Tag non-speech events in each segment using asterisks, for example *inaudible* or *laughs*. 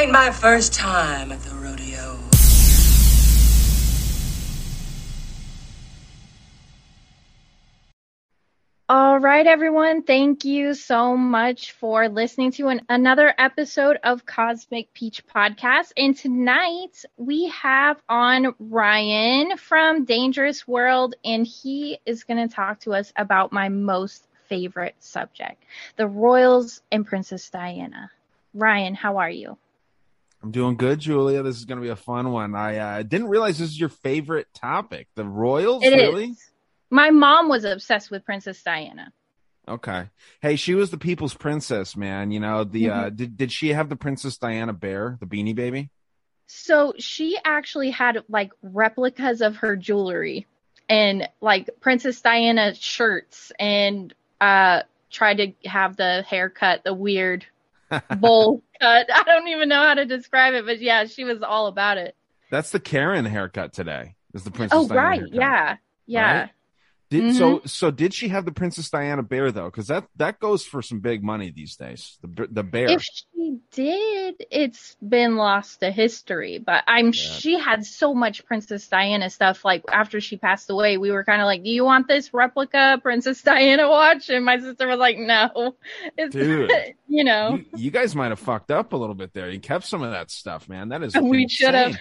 Ain't my first time at the rodeo. All right, everyone. Thank you so much for listening to an, another episode of Cosmic Peach Podcast. And tonight we have on Ryan from Dangerous World, and he is going to talk to us about my most favorite subject the Royals and Princess Diana. Ryan, how are you? I'm doing good, Julia. This is going to be a fun one. I uh, didn't realize this is your favorite topic. The Royals, It is. really? My mom was obsessed with Princess Diana. Okay. Hey, she was the people's princess, man. You know, the Mm-hmm. uh did did she have the Princess Diana bear, the beanie baby? So she actually had like replicas of her jewelry and like Princess Diana shirts and uh tried to have the haircut, the weird bowl *laughs* cut. I don't even know how to describe it, but yeah, she was all about it. That's the Karen haircut today. Is the Princess Oh Diana right, haircut. yeah. Yeah. Right? Did mm-hmm. so so did she have the Princess Diana bear though? Because that that goes for some big money these days. The the bear. If she did, it's been lost to history. But I'm she had so much Princess Diana stuff. Like after she passed away, we were kind of like, "Do you want this replica Princess *laughs* Diana watch?" And my sister was like, "No, it's Dude. *laughs* you know." you, you guys might have fucked up a little bit there. You kept some of that stuff, man. That is *laughs* We should have.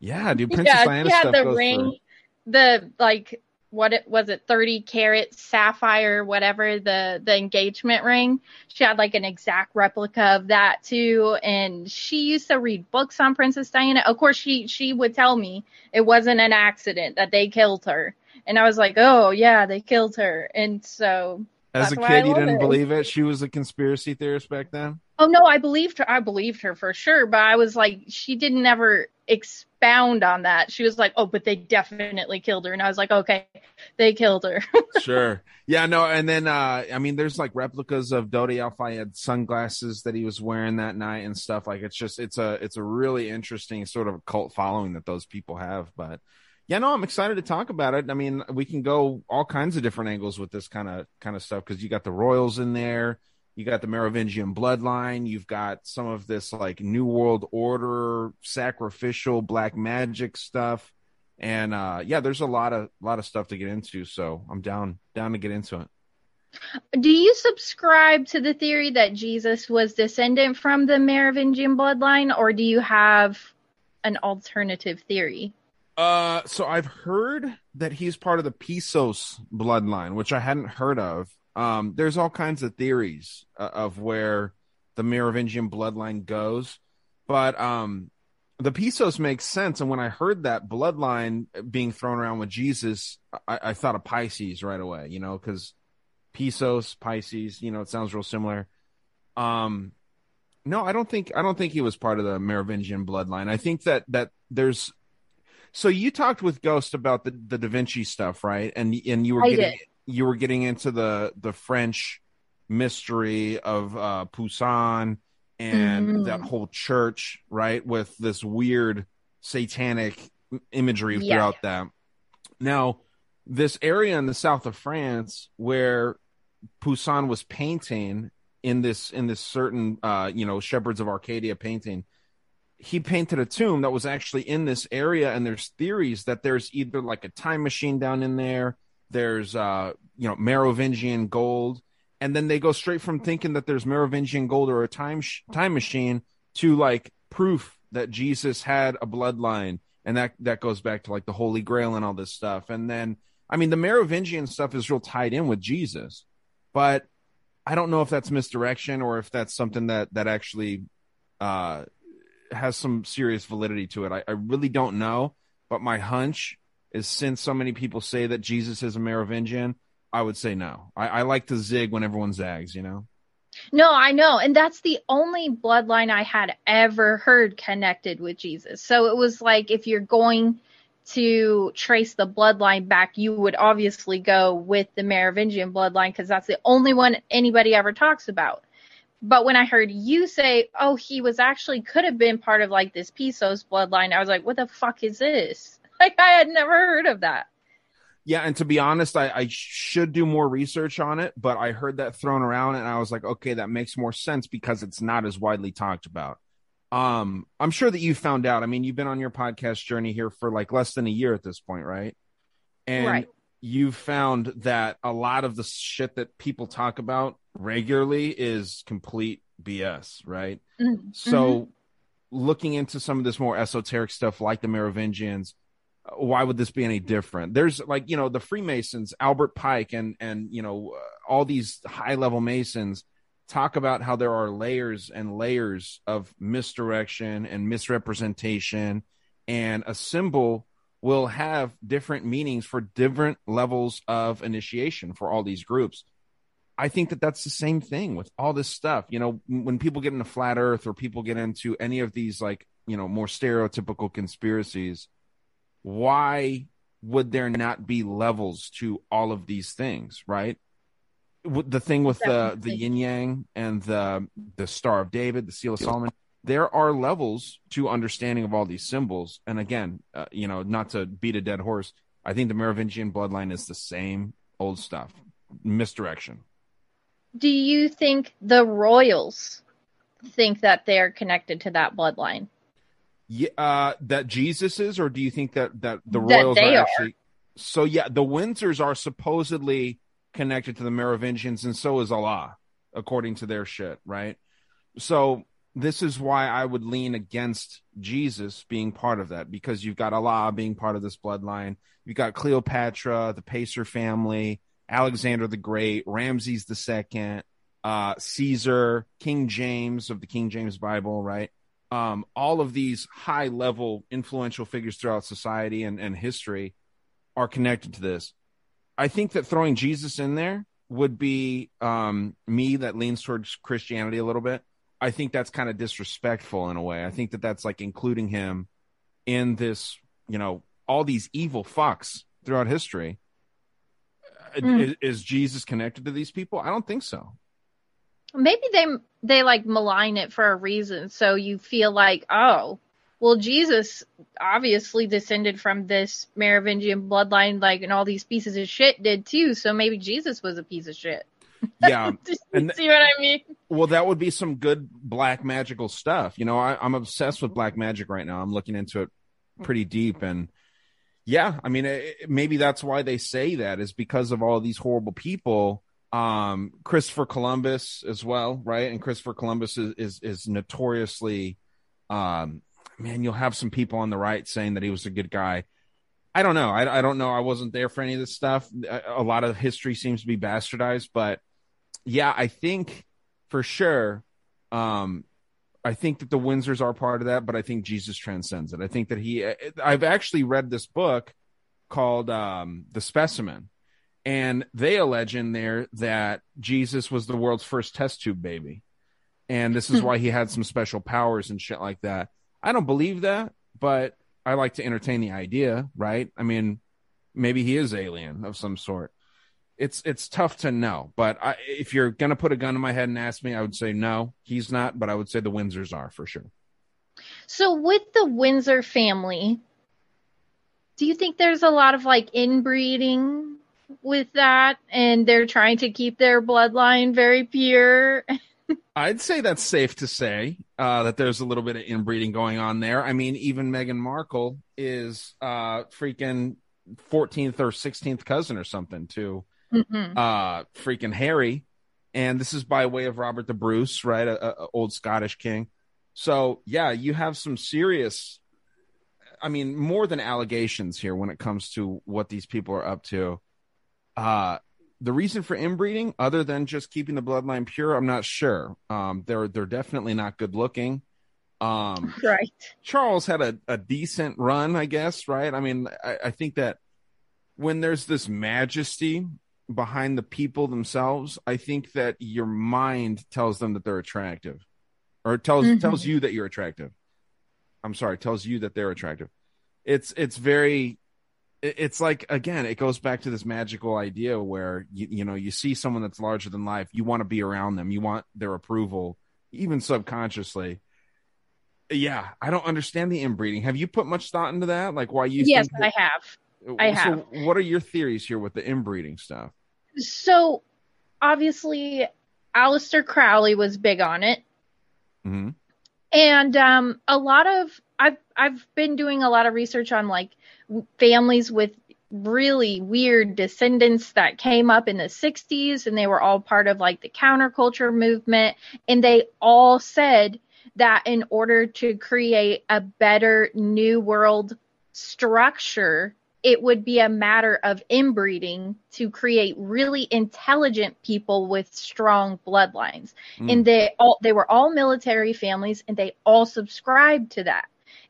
Yeah, dude. Princess yeah, Diana stuff the goes ring, the like what it was it 30 carat sapphire whatever the the engagement ring she had like an exact replica of that too and she used to read books on princess diana of course she she would tell me it wasn't an accident that they killed her and i was like oh yeah they killed her and so as a kid, you didn't it. believe it. She was a conspiracy theorist back then. Oh no, I believed her. I believed her for sure, but I was like, she didn't ever expound on that. She was like, oh, but they definitely killed her, and I was like, okay, they killed her. *laughs* sure. Yeah, no, and then uh I mean there's like replicas of Dodi Al Fayed sunglasses that he was wearing that night and stuff. Like it's just it's a it's a really interesting sort of cult following that those people have. But yeah, no, I'm excited to talk about it. I mean, we can go all kinds of different angles with this kind of kind of stuff because you got the Royals in there, you got the Merovingian bloodline, you've got some of this like New World Order sacrificial black magic stuff. And uh yeah there's a lot of lot of stuff to get into so i'm down down to get into it. Do you subscribe to the theory that Jesus was descendant from the Merovingian bloodline, or do you have an alternative theory? uh so i've heard that he's part of the pisos bloodline which i hadn't heard of um there's all kinds of theories uh, of where the merovingian bloodline goes but um the pisos makes sense. And when i heard that bloodline being thrown around with jesus i, I thought of pisces right away you know because pisos pisces you know it sounds real similar. Um no i don't think i don't think he was part of the merovingian bloodline. I think that that there's so you talked with ghost about the the da vinci stuff right? And and you were I getting did. You were getting into the the french mystery of uh poussin and Mhm. that whole church right with this weird satanic imagery Yeah. throughout that now this area in the south of france where poussin was painting in this in this certain uh you know shepherds of arcadia painting he painted a tomb that was actually in this area and there's theories that there's either like a time machine down in there there's uh you know merovingian gold. And then they go straight from thinking that there's merovingian gold or a time sh- time machine to like proof that jesus had a bloodline. And that that goes back to like the holy grail and all this stuff. And then i mean the merovingian stuff is real tied in with jesus. But i don't know if that's misdirection or if that's something that that actually uh has some serious validity to it. I, I really don't know, but my hunch is since so many people say that Jesus is a Merovingian, I would say no. I, I like to zig when everyone zags, you know? No, I know. And that's the only bloodline I had ever heard connected with Jesus. So it was like if you're going to trace the bloodline back, you would obviously go with the Merovingian bloodline because that's the only one anybody ever talks about. But when I heard you say, oh, he was actually could have been part of like this Pisos bloodline, I was like, what the fuck is this? Like, I had never heard of that. Yeah, and to be honest, I, I should do more research on it, but I heard that thrown around and I was like, okay, that makes more sense because it's not as widely talked about. Um, I'm sure that you found out. I mean, you've been on your podcast journey here for like less than a year at this point, right? And Right. you've found that a lot of the shit that people talk about regularly is complete BS, right? Mhm. So, looking into some of this more esoteric stuff like the Merovingians, why would this be any different? There's like you know the Freemasons, Albert Pike, and and you know uh, all these high level Masons talk about how there are layers and layers of misdirection and misrepresentation, and a symbol will have different meanings for different levels of initiation for all these groups. I think that that's the same thing with all this stuff. You know, when people get into flat earth or people get into any of these like, you know, more stereotypical conspiracies, why would there not be levels to all of these things, right? The thing with the the yin yang and the the Star of David, the Seal of Solomon, there are levels to understanding of all these symbols. And again, uh, you know, not to beat a dead horse, I think the Merovingian bloodline is the same old stuff, misdirection. Do you think the royals think that they're connected to that bloodline? Yeah, uh, that Jesus is, or do you think that that the royals are are. actually? So yeah, the Windsors are supposedly connected to the Merovingians, and so is Allah, according to their shit, right? So this is why I would lean against Jesus being part of that because you've got Allah being part of this bloodline. You've got Cleopatra, the Pacer family, Alexander the Great, Ramses the Second, uh, Caesar, King James of the King James Bible, right? Um, all of these high level influential figures throughout society and, and history are connected to this. I think that throwing Jesus in there would be um, me that leans towards Christianity a little bit. I think that's kind of disrespectful in a way. I think that that's like including him in this, you know, all these evil fucks throughout history. Mm. Is, is Jesus connected to these people? I don't think so. Maybe they they like malign it for a reason, so you feel like, oh, well, Jesus obviously descended from this Merovingian bloodline, like, and all these pieces of shit did too. So maybe Jesus was a piece of shit. *laughs* Yeah. *laughs* And- see what I mean? Well, that would be some good black magical stuff. You know, I, I'm obsessed with black magic right now. I'm looking into it pretty deep, and yeah, I mean, it, maybe that's why they say that is because of all these horrible people. Um, Christopher Columbus as well, right? And Christopher Columbus is is, is notoriously, um, man, you'll have some people on the right saying that he was a good guy. I don't know. I, I don't know. I wasn't there for any of this stuff. A, a lot of history seems to be bastardized, but yeah, I think for sure. Um, I think that the Windsors are part of that, but I think Jesus transcends it. I think that he. I've actually read this book called um, "The Specimen," and they allege in there that Jesus was the world's first test tube baby, and this is hmm. why he had some special powers and shit like that. I don't believe that, but I like to entertain the idea, right? I mean, maybe he is alien of some sort. It's it's tough to know, but I, if you're gonna put a gun in my head and ask me, I would say no, he's not. But I would say the Windsors are for sure. So with the Windsor family, do you think there's a lot of like inbreeding with that, and they're trying to keep their bloodline very pure? *laughs* I'd say that's safe to say uh, that there's a little bit of inbreeding going on there. I mean, even Meghan Markle is uh, freaking 14th or 16th cousin or something to Mhm. uh, freaking Harry. And this is by way of Robert the Bruce, right? A- a old Scottish king. So, yeah, you have some serious, I mean, more than allegations here when it comes to what these people are up to. Uh, the reason for inbreeding, other than just keeping the bloodline pure, I'm not sure. Um, they're they're definitely not good looking. Um, *laughs* Right. Charles had a, a decent run, I guess, right? I mean, I, I think that when there's this majesty behind the people themselves. I think that your mind tells them that they're attractive, or tells Mhm. tells you that you're attractive. I'm sorry, tells you that they're attractive. It's it's very it's like again it goes back to this magical idea where you, you know you see someone that's larger than life you want to be around them you want their approval even subconsciously yeah i don't understand the inbreeding have you put much thought into that like why you yes, think I have. I have. so what are your theories here with the inbreeding stuff So obviously, Aleister Crowley was big on it. hmm and um, a lot of I've I've been doing a lot of research on like families with really weird descendants that came up in the 60s and they were all part of like the counterculture movement. And they all said that in order to create a better new world structure it would be a matter of inbreeding to create really intelligent people with strong bloodlines. Mm. and they all they were all military families and they all subscribed to that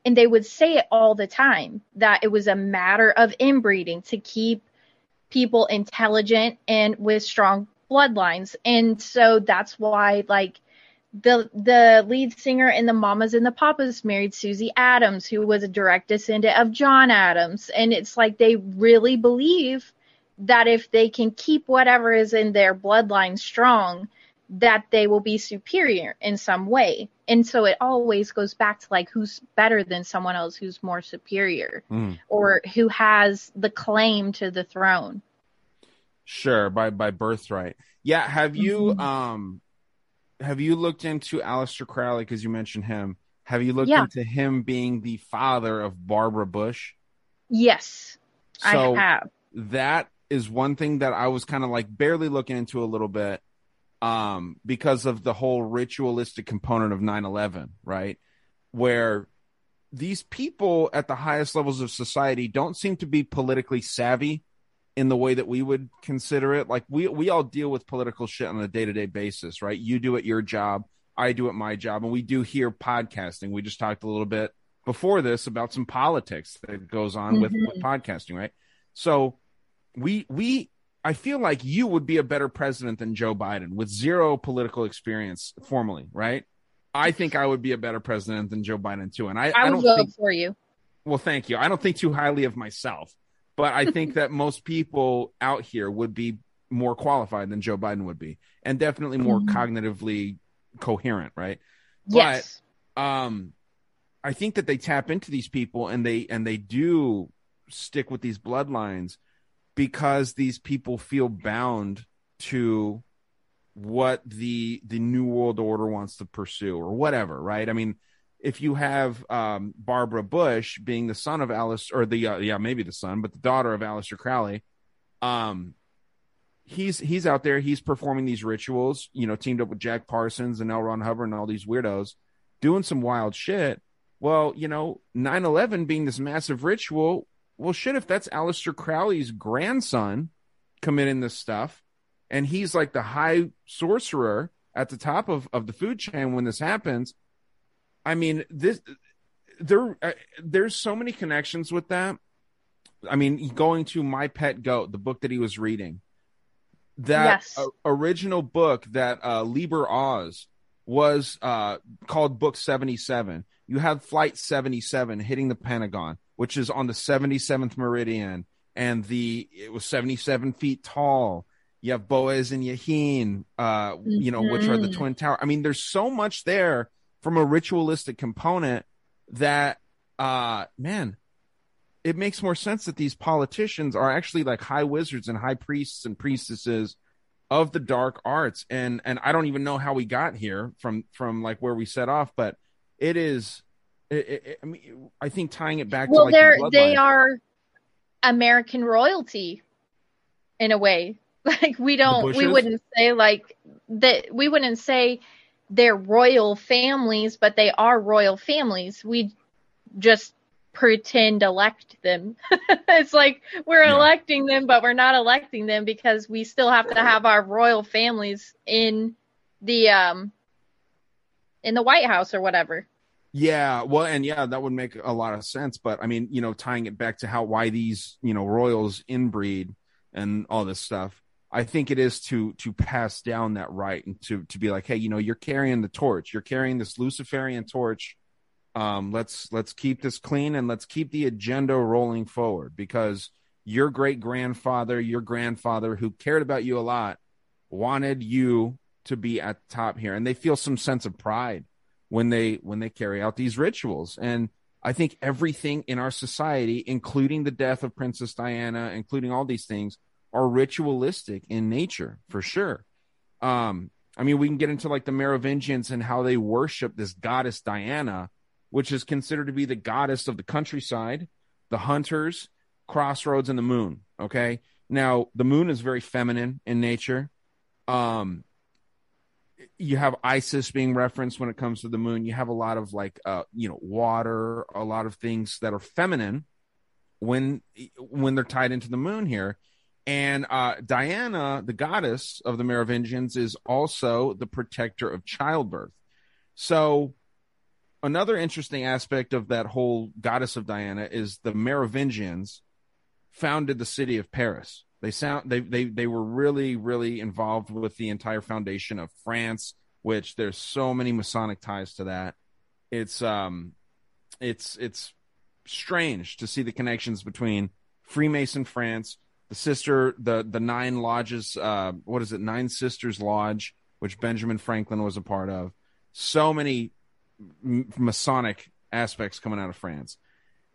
and they would say it all the time that it was a matter of inbreeding to keep people intelligent and with strong bloodlines. And so that's why like the the lead singer in the mamas and the papas married susie adams who was a direct descendant of john adams. And it's like they really believe that if they can keep whatever is in their bloodline strong that they will be superior in some way. And so it always goes back to like who's better than someone else who's more superior Mm. or who has the claim to the throne. Sure, by by birthright. Yeah, have you Mhm. um have you looked into Aleister Crowley because you mentioned him? Have you looked Yeah. into him being the father of Barbara Bush? Yes, So I have. that is one thing that I was kind of like barely looking into a little bit um because of the whole ritualistic component of 9/11, right? Where these people at the highest levels of society don't seem to be politically savvy in the way that we would consider it. Like we we all deal with political shit on a day-to-day basis, right? You do it your job, I do it my job, and we do here podcasting. We just talked a little bit before this about some politics that goes on with, with podcasting, right? So we we I feel like you would be a better president than Joe Biden with zero political experience formally, right? I think I would be a better president than Joe Biden too. And I, I, I would don't vote think for you. well, thank you. I don't think too highly of myself, but I think that most people out here would be more qualified than Joe Biden would be, and definitely more Mhm. cognitively coherent, right? Yes. Um, I think that they tap into these people and they and they do stick with these bloodlines because these people feel bound to what the the new world order wants to pursue or whatever right i mean if you have um, Barbara Bush being the son of Alice, or the uh, yeah maybe the son, but the daughter of Aleister Crowley, um, he's he's out there, he's performing these rituals, you know, teamed up with Jack Parsons and L. Ron Hubbard and all these weirdos, doing some wild shit. Well, you know, 9-11 being this massive ritual, well, shit, if that's Aleister Crowley's grandson committing this stuff, and he's like the high sorcerer at the top of, of the food chain when this happens, I mean, this there uh, there's so many connections with that. I mean, going to My Pet Goat, the book that he was reading, that Yes. uh, original book that uh, Liber Oz was uh, called Book 77. You have Flight 77 hitting the Pentagon, which is on the 77th meridian, and the it was 77 feet tall. You have Boaz and Jachin, uh, you know, which are the Mhm. twin tower. I mean, there's so much there from a ritualistic component that, uh, man, it makes more sense that these politicians are actually like high wizards and high priests and priestesses of the dark arts and and I don't even know how we got here from from like where we set off but it is it, it, I mean I think tying it back to well, like the they're they are American royalty in a way. *laughs* Like we don't, we wouldn't say like that. We wouldn't say they're royal families, but they are royal families. We just pretend elect them. *laughs* it's like we're Yeah. electing them, but we're not electing them because we still have to have our royal families in the um in the White House or whatever. Yeah, well, and yeah, that would make a lot of sense. But I mean, you know, tying it back to how why these you know royals inbreed and all this stuff. I think it is to to pass down that right and to to be like, hey, you know, you're carrying the torch. You're carrying this Luciferian torch. Um, let's let's keep this clean and let's keep the agenda rolling forward because your great grandfather, your grandfather who cared about you a lot, wanted you to be at the top here. And they feel some sense of pride when they when they carry out these rituals. And I think everything in our society, including the death of Princess Diana, including all these things, are ritualistic in nature for sure. Um, I mean, we can get into like the Merovingians and how they worship this goddess Diana, which is considered to be the goddess of the countryside, the hunters, crossroads, and the moon. Okay. Now, the moon is very feminine in nature. Um, you have Isis being referenced when it comes to the moon. You have a lot of like, uh, you know, water, a lot of things that are feminine when when they're tied into the moon here. And uh, Diana, the goddess of the Merovingians, is also the protector of childbirth. So, another interesting aspect of that whole goddess of Diana is the Merovingians founded the city of Paris. They sound they they they were really really involved with the entire foundation of France, which there's so many Masonic ties to that. It's um, it's it's strange to see the connections between Freemason France the sister the the nine lodges uh what is it? Nine sisters lodge which benjamin franklin was a part of. So many masonic aspects coming out of france.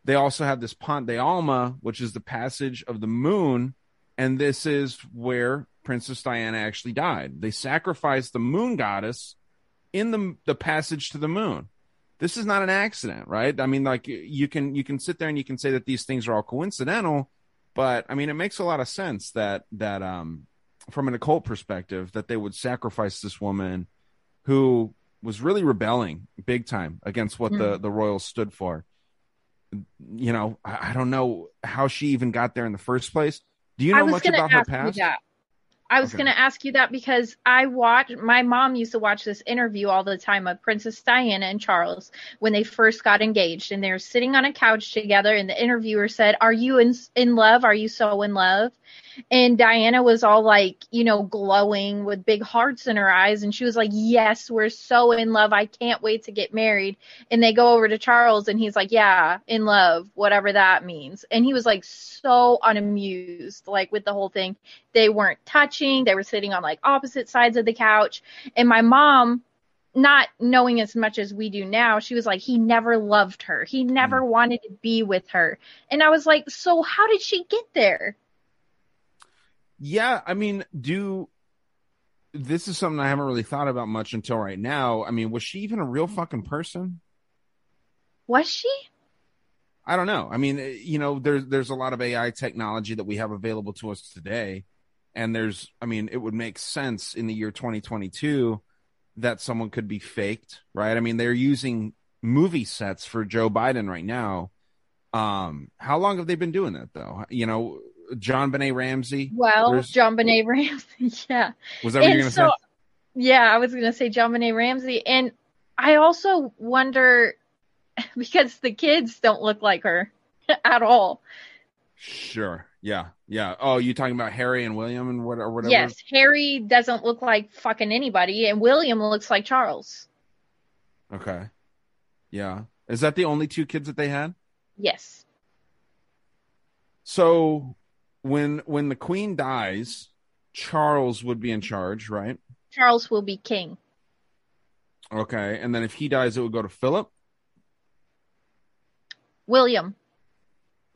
They also have this pont de alma which is the passage of the moon and this is where princess diana actually died they sacrificed the moon goddess in the the passage to the moon this is not an accident right i mean like you can you can sit there and you can say that these things are all coincidental but I mean, it makes a lot of sense that that um, from an occult perspective, that they would sacrifice this woman who was really rebelling big time against what mm. the the royals stood for. You know, I, I, don't know how she even got there in the first place. Do you know much about her past? I was okay. going to ask you that because I watch my mom used to watch this interview all the time of Princess Diana and Charles when they first got engaged and they're sitting on a couch together and the interviewer said, "Are you in in love? Are you so in love?" And Diana was all like, you know, glowing with big hearts in her eyes. And she was like, Yes, we're so in love. I can't wait to get married. And they go over to Charles and he's like, Yeah, in love, whatever that means. And he was like so unamused, like with the whole thing. They weren't touching, they were sitting on like opposite sides of the couch. And my mom, not knowing as much as we do now, she was like, he never loved her. He never mm. wanted to be with her. And I was like, so how did she get there? Yeah, I mean, do this is something I haven't really thought about much until right now. I mean, was she even a real fucking person? Was she? I don't know. I mean, eh, you know, there's there's a lot of AI technology that we have available to us today, and there's, I mean, it would make sense in the year 2022 that someone could be faked, right? I mean, they're using movie sets for Joe Biden right now. Um, how long have they been doing that though? You know, JonBenét Ramsey? Well, There's... JonBenét Ramsey, *laughs* yeah. Was that what and you're gonna so, say? Yeah, I was gonna say JonBenét Ramsey, and I also wonder *laughs* because the kids don't look like her *laughs* at all. Sure. Yeah. Yeah. Oh, you talking about Harry and William and what or whatever? Yes, Harry doesn't look like fucking anybody, and William looks like Charles. Okay. Yeah. Is that the only two kids that they had? Yes. So when when the queen dies, Charles would be in charge, right? Charles will be king. Okay, and then if he dies, it would go to Philip. William.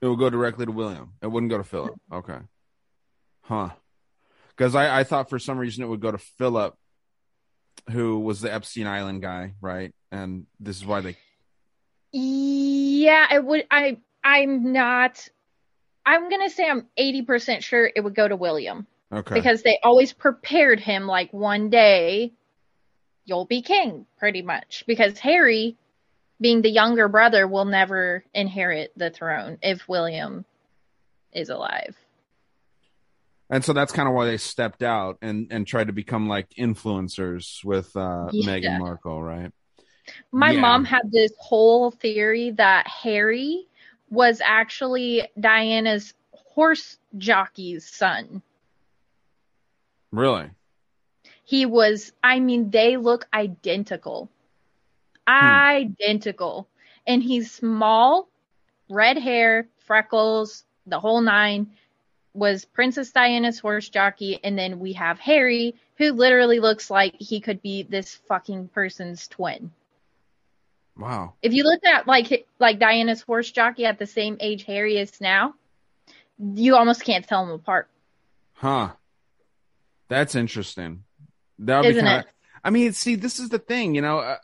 It would go directly to William. It wouldn't go to Philip. Mm-hmm. Okay. Huh. Because I, I thought for some reason it would go to Philip, who was the Epstein Island guy, right? And this is why they. Yeah, it would. I I'm not I'm gonna say I'm 80% sure it would go to William. Okay. Because they always prepared him like one day you'll be king, pretty much. Because Harry, being the younger brother, will never inherit the throne if William is alive. And so that's kind of why they stepped out and and tried to become like influencers with uh yeah. Meghan Markle, right? My yeah. mom had this whole theory that Harry was actually Diana's horse jockey's son. Really? He was, I mean, they look identical. Hmm. Identical. And he's small, red hair, freckles, the whole nine. Was Princess Diana's horse jockey. And then we have Harry, who literally looks like he could be this fucking person's twin. Wow. If you look at like like Diana's horse jockey at the same age Harry is now, you almost can't tell them apart. Huh. That's interesting. That would be kinda, it? I mean, see, this is the thing, you know. Uh,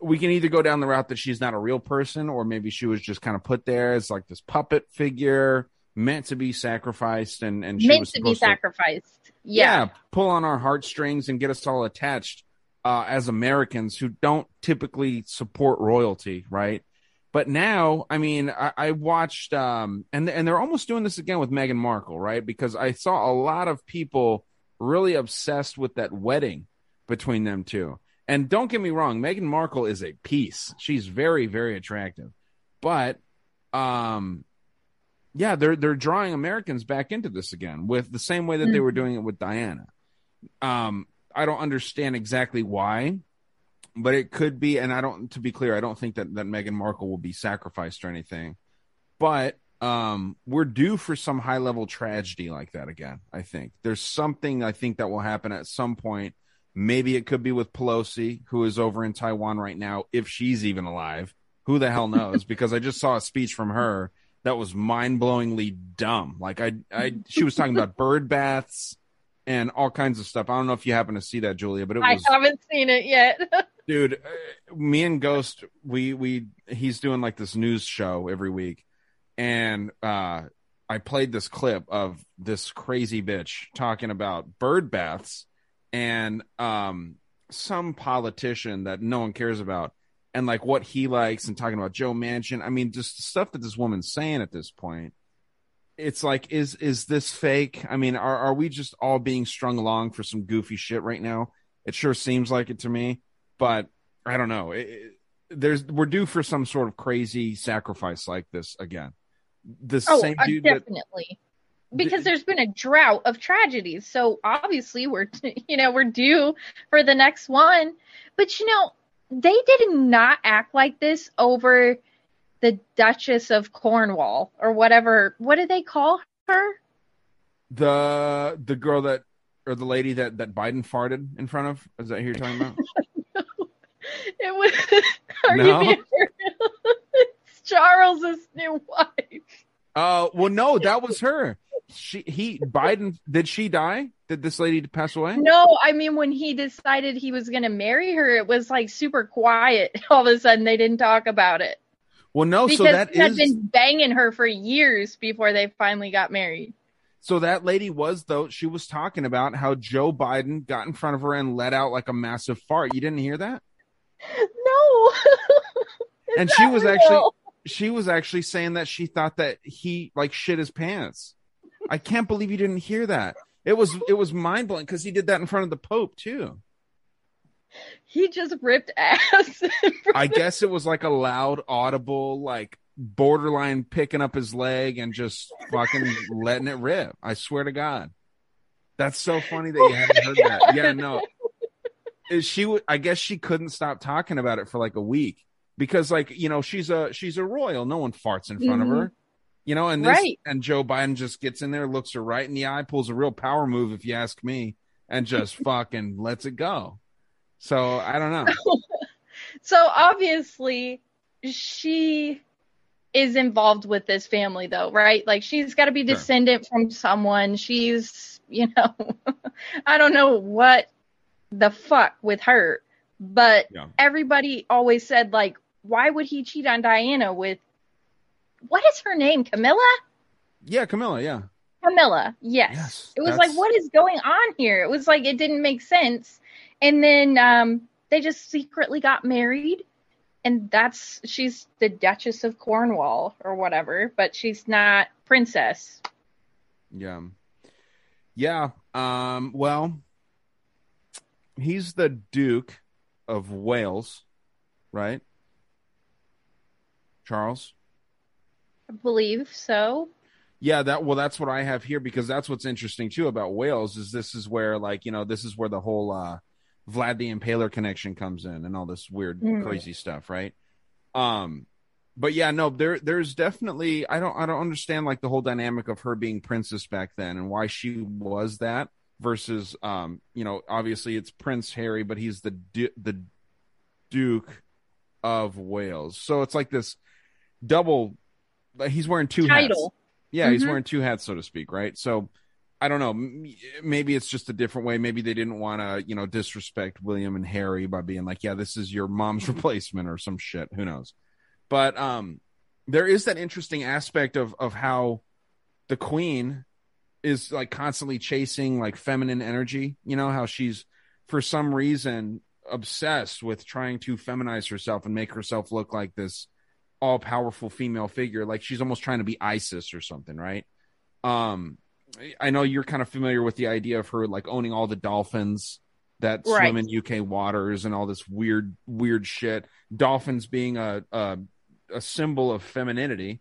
we can either go down the route that she's not a real person, or maybe she was just kind of put there as like this puppet figure meant to be sacrificed, and and she Meant was to be supposed to sacrificed. Yeah. pull on our heartstrings and get us all attached uh, as Americans who don't typically support royalty, right? But now, I mean, I, I watched, um, and and they're almost doing this again with Meghan Markle, right? Because I saw a lot of people really obsessed with that wedding between them two. And don't get me wrong, Meghan Markle is a piece. She's very, very attractive, but um, yeah, they're they're drawing Americans back into this again with the same way that they were doing it with Diana. Um, I don't understand exactly why, but it could be. And I don't, to be clear, I don't think that that Meghan Markle will be sacrificed or anything. But um, we're due for some high level tragedy like that again. I think there's something I think that will happen at some point. Maybe it could be with Pelosi, who is over in Taiwan right now, if she's even alive. Who the hell knows? *laughs* because I just saw a speech from her that was mind-blowingly dumb. Like I, I, she was talking about bird baths and all kinds of stuff. I don't know if you happen to see that, Julia, but it I haven't seen it yet. *laughs* dude. uh, Me and Ghost, we we he's doing like this news show every week, and uh, I played this clip of this crazy bitch talking about bird baths and um some politician that no one cares about and like what he likes and talking about Joe Manchin. I mean, just the stuff that this woman's saying at this point. It's like, is is this fake? I mean, are are we just all being strung along for some goofy shit right now? It sure seems like it to me, but I don't know. It, it- there's we're due for some sort of crazy sacrifice like this again. The oh, same dude that definitely. Because there's been a drought of tragedies. So obviously we're *laughs* you know, we're due for the next one. But you know, they did not act like this over the Duchess of Cornwall or whatever. What did they call her? the the girl that or the lady that that Biden farted in front of. Is that who you're talking about? *laughs* It was *laughs* are No? you being it's *laughs* Charles's new wife. Uh, well, no, that was her. She he Biden did she die? Did this lady pass away? No, I mean when he decided he was gonna marry her, it was like super quiet. All of a sudden they didn't talk about it. Well, no. because So that he had is been banging her for years before they finally got married. so that lady was though she was talking about how Joe Biden got in front of her and let out like a massive fart. You didn't hear that? No. *laughs* And she was real? actually she was actually saying that she thought that he like shit his pants. I can't believe you didn't hear that. It was it was mind blowing because he did that in front of the Pope too. He just ripped ass. *laughs* I guess it was like a loud, audible, like borderline picking up his leg and just fucking letting it rip. I swear to God. That's so funny that you haven't heard *laughs* that. Yeah, no. Is She, I guess she couldn't stop talking about it for like a week because, like, you know, she's a she's a royal. No one farts in front of mm-hmm. her, you know. And this, Right. and Joe Biden just gets in there, looks her right in the eye, pulls a real power move, if you ask me, and just fucking lets it go. So I don't know. *laughs* so obviously she is involved with this family though, right? Like she's got to be Sure. descendant from someone. She's, you know, *laughs* I don't know what the fuck with her, but Yeah. everybody always said like why would he cheat on Diana with what is her name? Camilla? Yeah, Camilla. Yeah. Camilla, yes. Yes, it was like, what is going on here? It was like it didn't make sense. And then um, they just secretly got married, and that's she's the Duchess of Cornwall or whatever, but she's not princess. Yeah. Yeah. Um, well, he's the Duke of Wales, right? Charles. I believe so. Yeah, that well, that's what I have here because that's what's interesting too about Wales is this is where like you know this is where the whole uh Vlad the Impaler connection comes in and all this weird Mm. crazy stuff, right? Um, but yeah, no, there there's definitely I don't I don't understand like the whole dynamic of her being princess back then and why she was that versus um you know obviously it's Prince Harry but he's the du- the Duke of Wales, so it's like this double. He's wearing two hats. Yeah, he's Mhm. wearing two hats, so to speak, right? So I don't know. Maybe it's just a different way. Maybe they didn't want to, you know, disrespect William and Harry by being like, "Yeah, this is your mom's replacement" or some shit. Who knows? But um, there is that interesting aspect of of how the Queen is like constantly chasing like feminine energy. You know how she's for some reason obsessed with trying to feminize herself and make herself look like this all powerful female figure like she's almost trying to be isis or something right um i know you're kind of familiar with the idea of her like owning all the dolphins that Right. swim in uk waters and all this weird weird shit. Dolphins being a a, a symbol of femininity.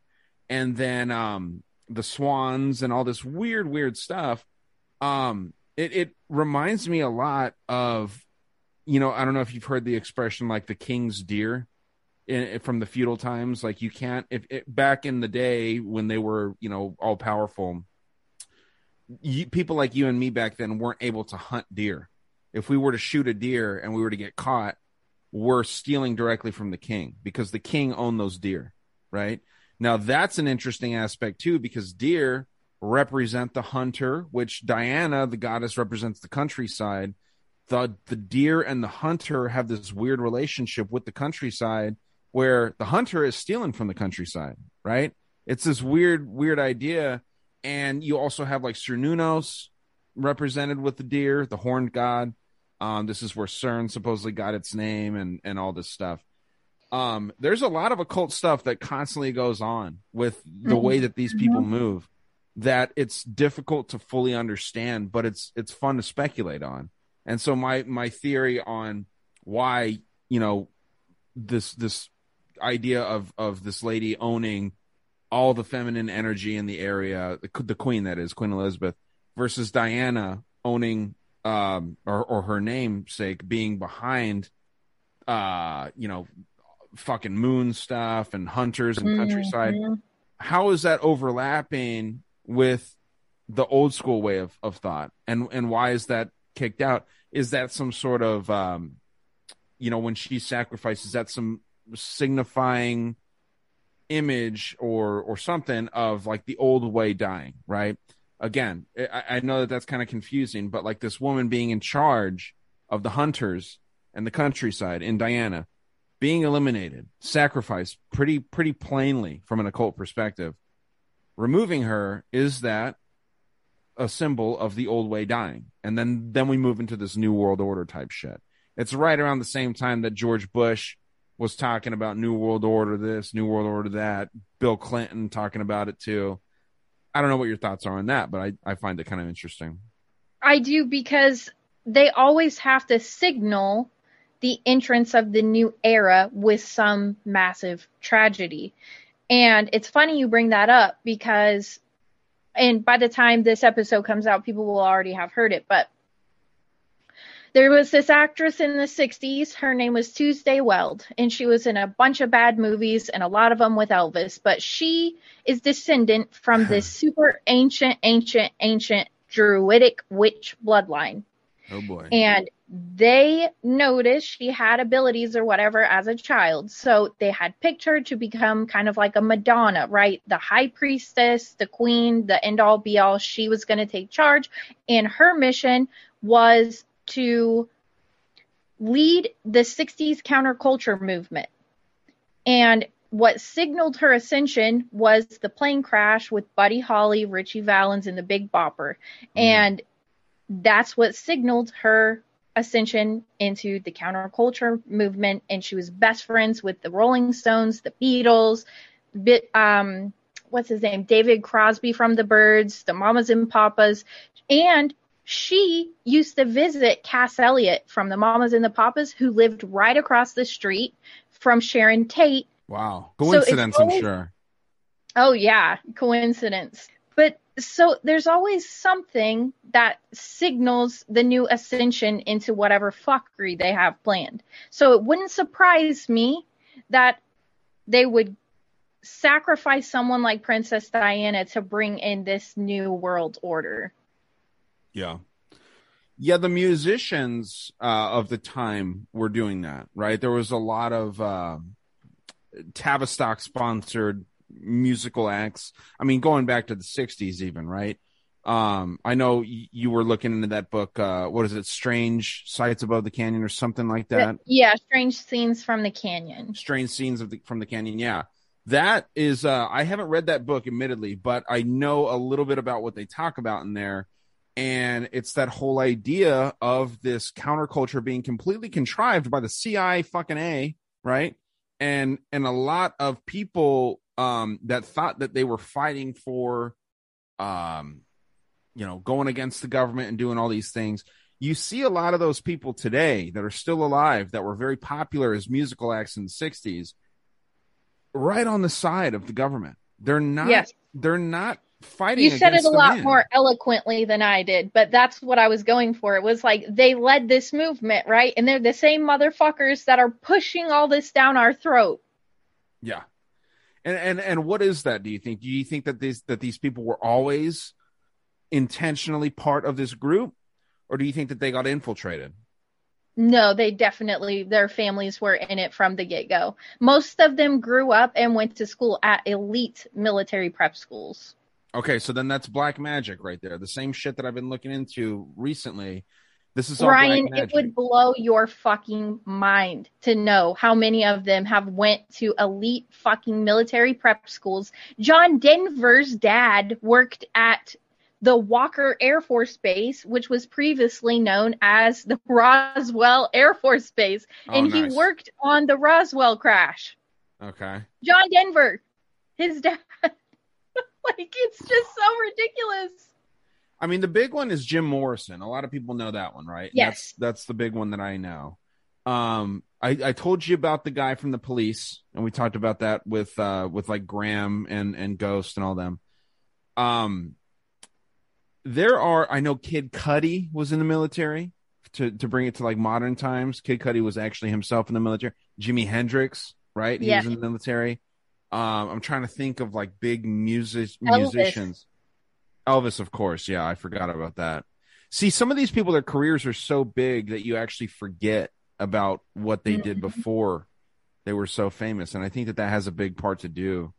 And then um the swans and all this weird weird stuff. Um it, it reminds me a lot of you know i don't know if you've heard the expression like the king's deer in, from the feudal times. Like you can't if it, back in the day when they were you know all powerful you, people like you and me back then weren't able to hunt deer if we were to shoot a deer and we were to get caught we're stealing directly from the king because the king owned those deer right now that's an interesting aspect too because deer represent the hunter which diana the goddess represents the countryside the the deer and the hunter have this weird relationship with the countryside where the hunter is stealing from the countryside, right? It's this weird, weird idea. And you also have like Cernunnos represented with the deer, the horned god. Um, this is where CERN supposedly got its name and, and all this stuff. Um, there's a lot of occult stuff that constantly goes on with the way that these people move that it's difficult to fully understand, but it's it's fun to speculate on. And so my my theory on why, you know, this this idea of of this lady owning all the feminine energy in the area, the, the queen that is Queen Elizabeth, versus Diana owning um or or her namesake being behind uh you know fucking moon stuff and hunters and countryside. Mhm. How is that overlapping with the old school way of, of thought and and why is that kicked out? Is that some sort of um you know when she sacrifices that some signifying image or or something of like the old way dying right? Again i, I know that that's kind of confusing but like this woman being in charge of the hunters and the countryside in diana being eliminated sacrificed pretty pretty plainly from an occult perspective removing her is that a symbol of the old way dying. And then then we move into this new world order type shit. It's right around the same time that george bush was talking about new world order this new world order that bill clinton talking about it too i don't know what your thoughts are on that but i, I find it kind of interesting I do because they always have to signal the entrance of the new era with some massive tragedy. And it's funny you bring that up because, and by the time this episode comes out, people will already have heard it, but there was this actress in the 60s. Her name was Tuesday Weld, and she was in a bunch of bad movies and a lot of them with Elvis. But she is descendant from this *laughs* super ancient, ancient, ancient druidic witch bloodline. oh boy And they noticed she had abilities or whatever as a child. So they had picked her to become kind of like a Madonna, right? The high priestess, the queen, the end all be all. She was going to take charge. And her mission was to lead the 60s counterculture movement. And what signaled her ascension was the plane crash with Buddy Holly, Ritchie Valens, and the Big Bopper. And that's what signaled her ascension into the counterculture movement. And she was best friends with the Rolling Stones, the Beatles, bit, um, what's his name? David Crosby from the Byrds, the Mamas and Papas. And she used to visit Cass Elliot from the Mamas and the Papas, who lived right across the street from Sharon Tate. wow coincidence i'm sure Oh yeah, coincidence. But so there's always something that signals the new ascension into whatever fuckery they have planned. So it wouldn't surprise me that they would sacrifice someone like Princess Diana to bring in this new world order. Yeah. Yeah, the musicians uh, of the time were doing that, right? There was a lot of uh, Tavistock sponsored musical acts. I mean, going back to the 60s, even, right? Um, I know y- you were looking into that book. Uh, what is it? Strange Sights Above the Canyon or something like that? Yeah, strange scenes from the canyon. Strange Scenes of the, from the Canyon. Yeah. That is, uh, I haven't read that book, admittedly, but I know a little bit about what they talk about in there. And it's that whole idea of this counterculture being completely contrived by the CI fucking A, right? And and a lot of people um that thought that they were fighting for um you know going against the government and doing all these things you see a lot of those people today that are still alive that were very popular as musical acts in the 60s right on the side of the government they're not Yes. they're not fighting You said it a lot man. more eloquently than I did, but that's what I was going for. It was like they led this movement, right? And they're the same motherfuckers that are pushing all this down our throat. Yeah. And and and what is that? Do you think? Do you think that these that these people were always intentionally part of this group, or do you think that they got infiltrated? No, they definitely, their families were in it from the get go. Most of them grew up and went to school at elite military prep schools. Okay, so then that's black magic right there. The same shit that I've been looking into recently. This is Ryan, it would blow your fucking mind to know how many of them have went to elite fucking military prep schools. John Denver's dad worked at the Walker Air Force Base, which was previously known as the *laughs* Roswell Air Force Base, Oh, and nice. he worked on the Roswell crash. Okay. John Denver, his dad. Like it's just so ridiculous. I mean, the big one is Jim Morrison. A lot of people know that one, right? Yes. That's that's the big one that I know. Um, I, I told you about the guy from the police, and we talked about that with uh with like Graham and and Ghost and all them. Um, there are I know Kid Cudi was in the military to to bring it to like modern times. Kid Cudi was actually himself in the military. Jimi Hendrix, right? He Yeah. was in the military. Um, I'm trying to think of like big music Elvis. musicians. Elvis, of course. Yeah, I forgot about that. See, some of these people, their careers are so big that you actually forget about what they did before they were so famous, and I think that that has a big part to do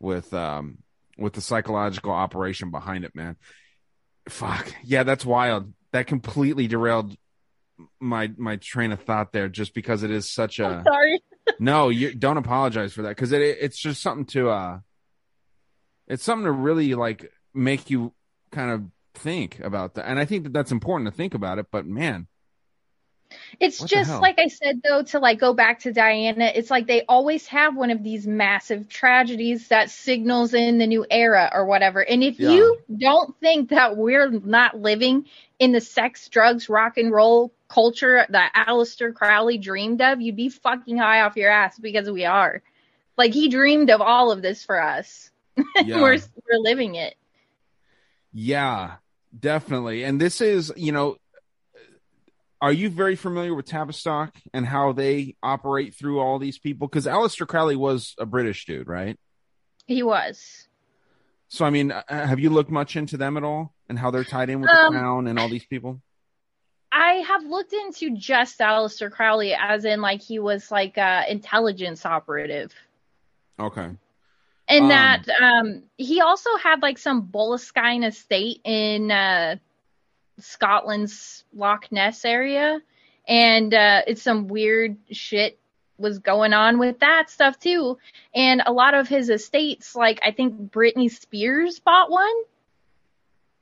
with um with the psychological operation behind it, man. Fuck, yeah, that's wild. That completely derailed my my train of thought there, just because it is such a Sorry. No, you don't apologize for that because it, it's just something to uh, it's something to really like make you kind of think about that, and I think that that's important to think about it. But man, It's What just like I said though to like go back to Diana, it's like they always have one of these massive tragedies that signals in the new era or whatever. And if Yeah. you don't think that we're not living in the sex, drugs, rock and roll culture that Aleister Crowley dreamed of, you'd be fucking high off your ass because we are. Like he dreamed of all of this for us. *laughs* yeah, we're we're living it. yeah, definitely. And this is, you know, are you very familiar with Tavistock and how they operate through all these people? Because Aleister Crowley was a British dude, right? He was. So, I mean, uh, have you looked much into them at all and how they're tied in with Um, the crown and all these people? I have looked into just Aleister Crowley as in like he was like a intelligence operative. Okay. And Um, that um he also had like some Boleskine estate in uh Scotland's Loch Ness area. And uh it's some weird shit was going on with that stuff too. And a lot of his estates, like I think Britney Spears bought one.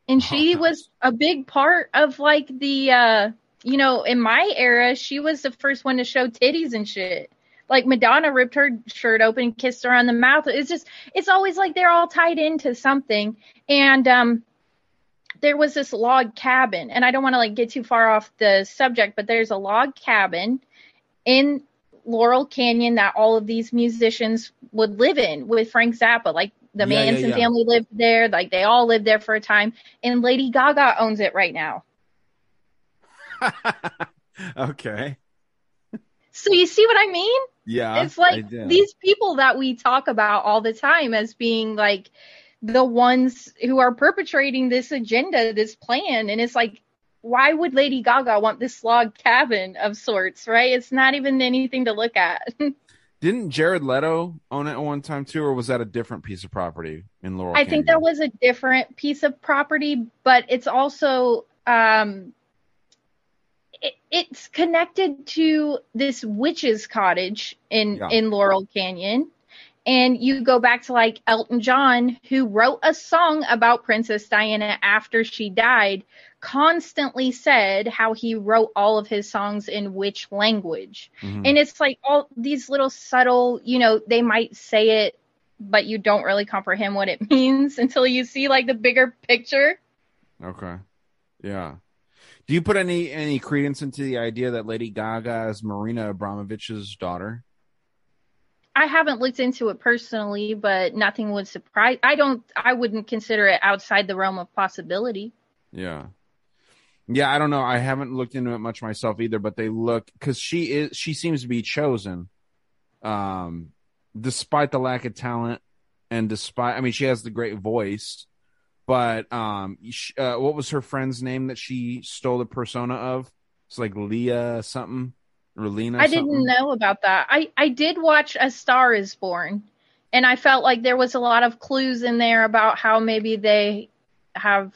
And she Oh, was a big part of like the uh you know, in my era, she was the first one to show titties and shit. Like Madonna ripped her shirt open and kissed her on the mouth. It's just it's always like they're all tied into something. And um there was this log cabin, and I don't want to like get too far off the subject, but there's a log cabin in Laurel Canyon that all of these musicians would live in with Frank Zappa. Like The Yeah, yeah, Manson yeah. family lived there. Like they all lived there for a time. And Lady Gaga owns it right now. *laughs* okay. So you see what I mean? Yeah. it's like these people that we talk about all the time as being like the ones who are perpetrating this agenda, this plan. And it's like, why would Lady Gaga want this log cabin of sorts, right? It's not even anything to look at. *laughs* Didn't Jared Leto own it at one time too, or was that a different piece of property in Laurel? I think that was a different piece of property, but it's also um, it, it's connected to this witch's cottage in Yeah. in Laurel Canyon. And you go back to like Elton John, who wrote a song about Princess Diana after she died, constantly said how he wrote all of his songs in which language. Mhm. And it's like all these little subtle, you know, they might say it, but you don't really comprehend what it *laughs* means until you see like the bigger picture. Okay. Yeah. Do you put any any credence into the idea that Lady Gaga is Marina Abramovich's daughter? I haven't looked into it personally, but nothing would surprise. I don't. I wouldn't consider it outside the realm of possibility. Yeah. Yeah, I don't know. I haven't looked into it much myself either, but they look because she is she seems to be chosen, um, despite the lack of talent and despite I mean she has the great voice, but um, sh uh, what was her friend's name that she stole the persona of? It's like Leah something or Lena. I didn't know about that. I I did watch A Star Is Born, and I felt like there was a lot of clues in there about how maybe they have,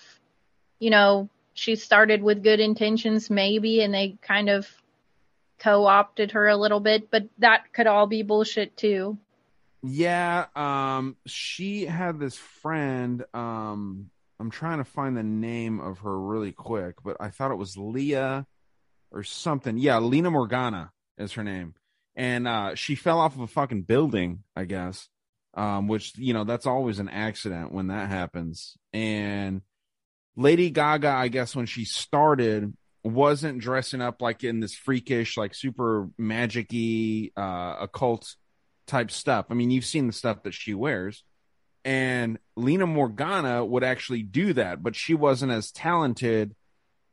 you know, she started with good intentions maybe, and they kind of co-opted her a little bit, but that could all be bullshit too. Yeah, um, she had this friend. Um, I'm trying to find the name of her really quick, but I thought it was Leah or something. Yeah, Lena Morgana is her name, and uh, she fell off of a fucking building, I guess. Um, which you know that's always an accident when that happens. And Lady Gaga, I guess, when she started, wasn't dressing up like in this freakish, like super magic-y, uh, occult type stuff. I mean, you've seen the stuff that she wears. And Lena Morgana would actually do that, but she wasn't as talented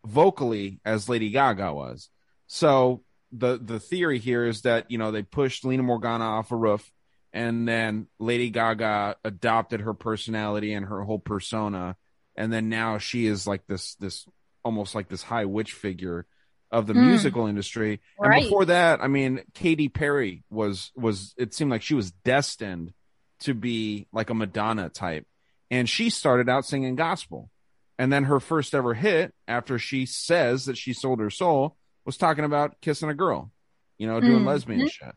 vocally as Lady Gaga was. So the the theory here is that, you know, they pushed Lena Morgana off a roof and then Lady Gaga adopted her personality and her whole persona and then now she is like this this almost like this high witch figure of the Hmm. musical industry. Right. And before that, I mean, Katy Perry was was it seemed like she was destined to be like a Madonna type. And she started out singing gospel. And then her first ever hit after she says that she sold her soul was talking about kissing a girl, you know, doing Mhm. lesbian shit.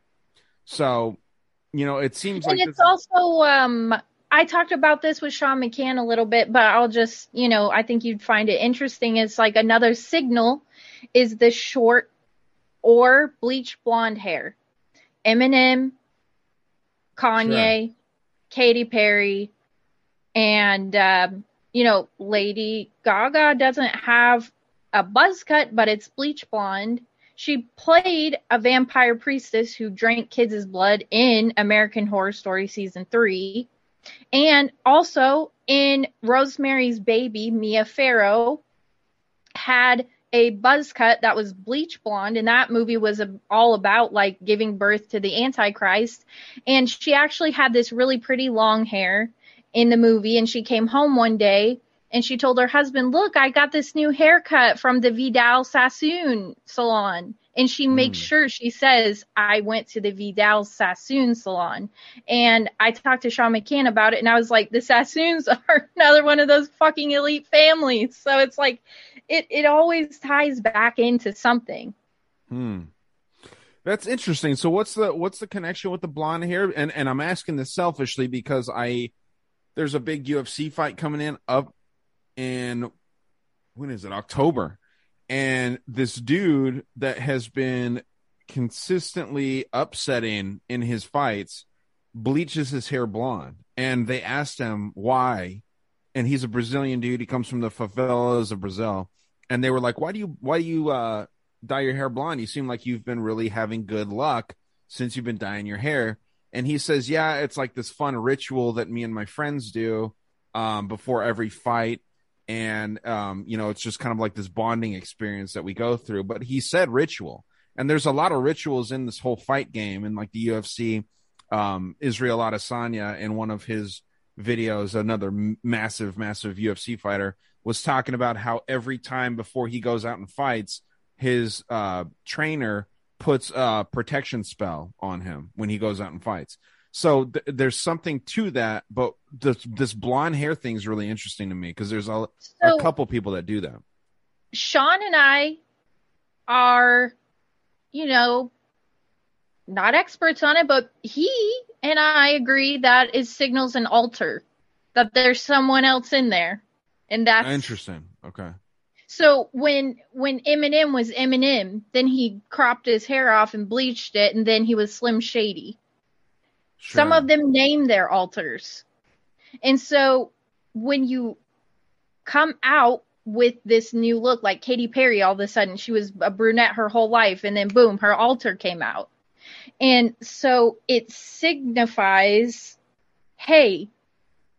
So, you know, it seems and like it's this- also um I talked about this with Sean McCann a little bit, but I'll just, you know, I think you'd find it interesting. It's like another signal is the short or bleach blonde hair. Eminem, Kanye, Katy Perry, and um, you know, Lady Gaga doesn't have a buzz cut, but it's bleach blonde. She played a vampire priestess who drank kids' blood in American Horror Story season three. And also in Rosemary's Baby, Mia Farrow had a buzz cut that was bleach blonde, and that movie was all about like giving birth to the Antichrist. And she actually had this really pretty long hair in the movie, and she came home one day and she told her husband, "Look, I got this new haircut from the Vidal Sassoon salon." And she makes Mm. sure she says, "I went to the Vidal Sassoon salon." And I talked to Sean McCann about it, and I was like, "The Sassoons *laughs* are another one of those fucking elite families." So it's like, it it always ties back into something. Hmm. That's interesting. So what's the what's the connection with the blonde hair? And and I'm asking this selfishly because I there's a big UFC fight coming in up in when is it? October. And this dude that has been consistently upsetting in his fights bleaches his hair blonde. And they asked him why. And he's a Brazilian dude. He comes from the favelas of Brazil. And they were like, Why do you why do you uh dye your hair blonde. You seem like you've been really having good luck since you've been dyeing your hair. and he says, "Yeah, it's like this fun ritual that me and my friends do um, before every fight." And um, you know, it's just kind of like this bonding experience that we go through. But he said ritual, and there's a lot of rituals in this whole fight game, and like the UFC, um, Israel Adesanya in one of his videos, another massive, massive UFC fighter, was talking about how every time before he goes out and fights, his uh, trainer puts a protection spell on him when he goes out and fights. So th- there's something to that, but this, this blonde hair thing is really interesting to me because there's a, So- a couple people that do that. Sean and I are, you know, not experts on it, but he and I agree that it signals an altar, that there's someone else in there, and that's Interesting. Okay. So when when Eminem was Eminem, then he cropped his hair off and bleached it, and then he was Slim Shady. Some of them name their altars. And so when you come out with this new look, like Katy Perry, all of a sudden she was a brunette her whole life, and then boom, her altar came out. And so it signifies, hey,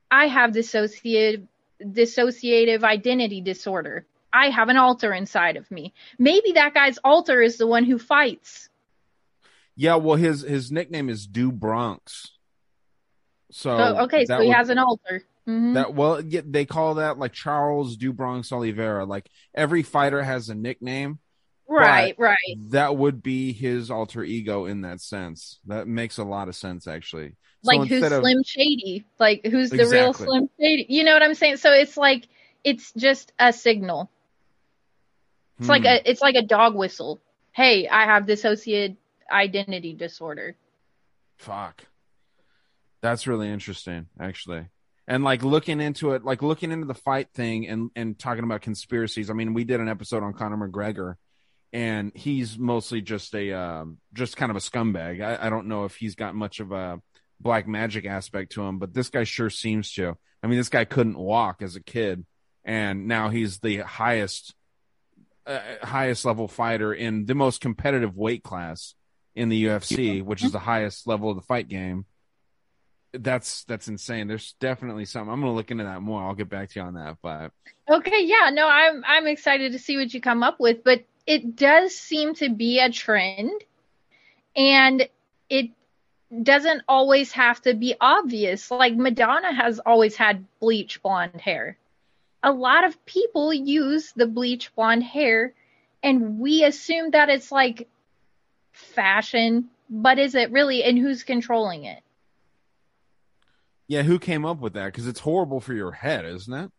I have dissociative dissociative identity disorder. I have an altar inside of me. Maybe that guy's altar is the one who fights. Yeah, well, his his nickname is Do Bronx. So So, okay, so he would- has an altar. Mhm. That well, they call that like Charles do Bronx Oliveira. Like every fighter has a nickname. right, right. That would be his alter ego in that sense. That makes a lot of sense, actually. So like who's of- Slim Shady? Like who's the real Slim Shady? You know what I'm saying? So it's like it's just a signal. It's like Hmm. a it's like a dog whistle. Hey, I have dissociative identity disorder. Fuck. That's really interesting, actually. And like looking into it, like looking into the fight thing and and talking about conspiracies. I mean, we did an episode on Conor McGregor, and he's mostly just a um, just kind of a scumbag. I, I don't know if he's got much of a black magic aspect to him, but this guy sure seems to. I mean, this guy couldn't walk as a kid, and now he's the highest uh, highest level fighter in the most competitive weight class in the UFC, which is the highest level of the fight game. That's that's insane. There's definitely something. I'm gonna look into that more. I'll get back to you on that. But Okay, yeah, no, I'm I'm excited to see what you come up with, but it does seem to be a trend and it doesn't always have to be obvious. Like Madonna has always had bleach blonde hair. A lot of people use the bleach blonde hair and we assume that it's like fashion, but is it really and who's controlling it? yeah, who came up with that? Because it's horrible for your head, isn't it?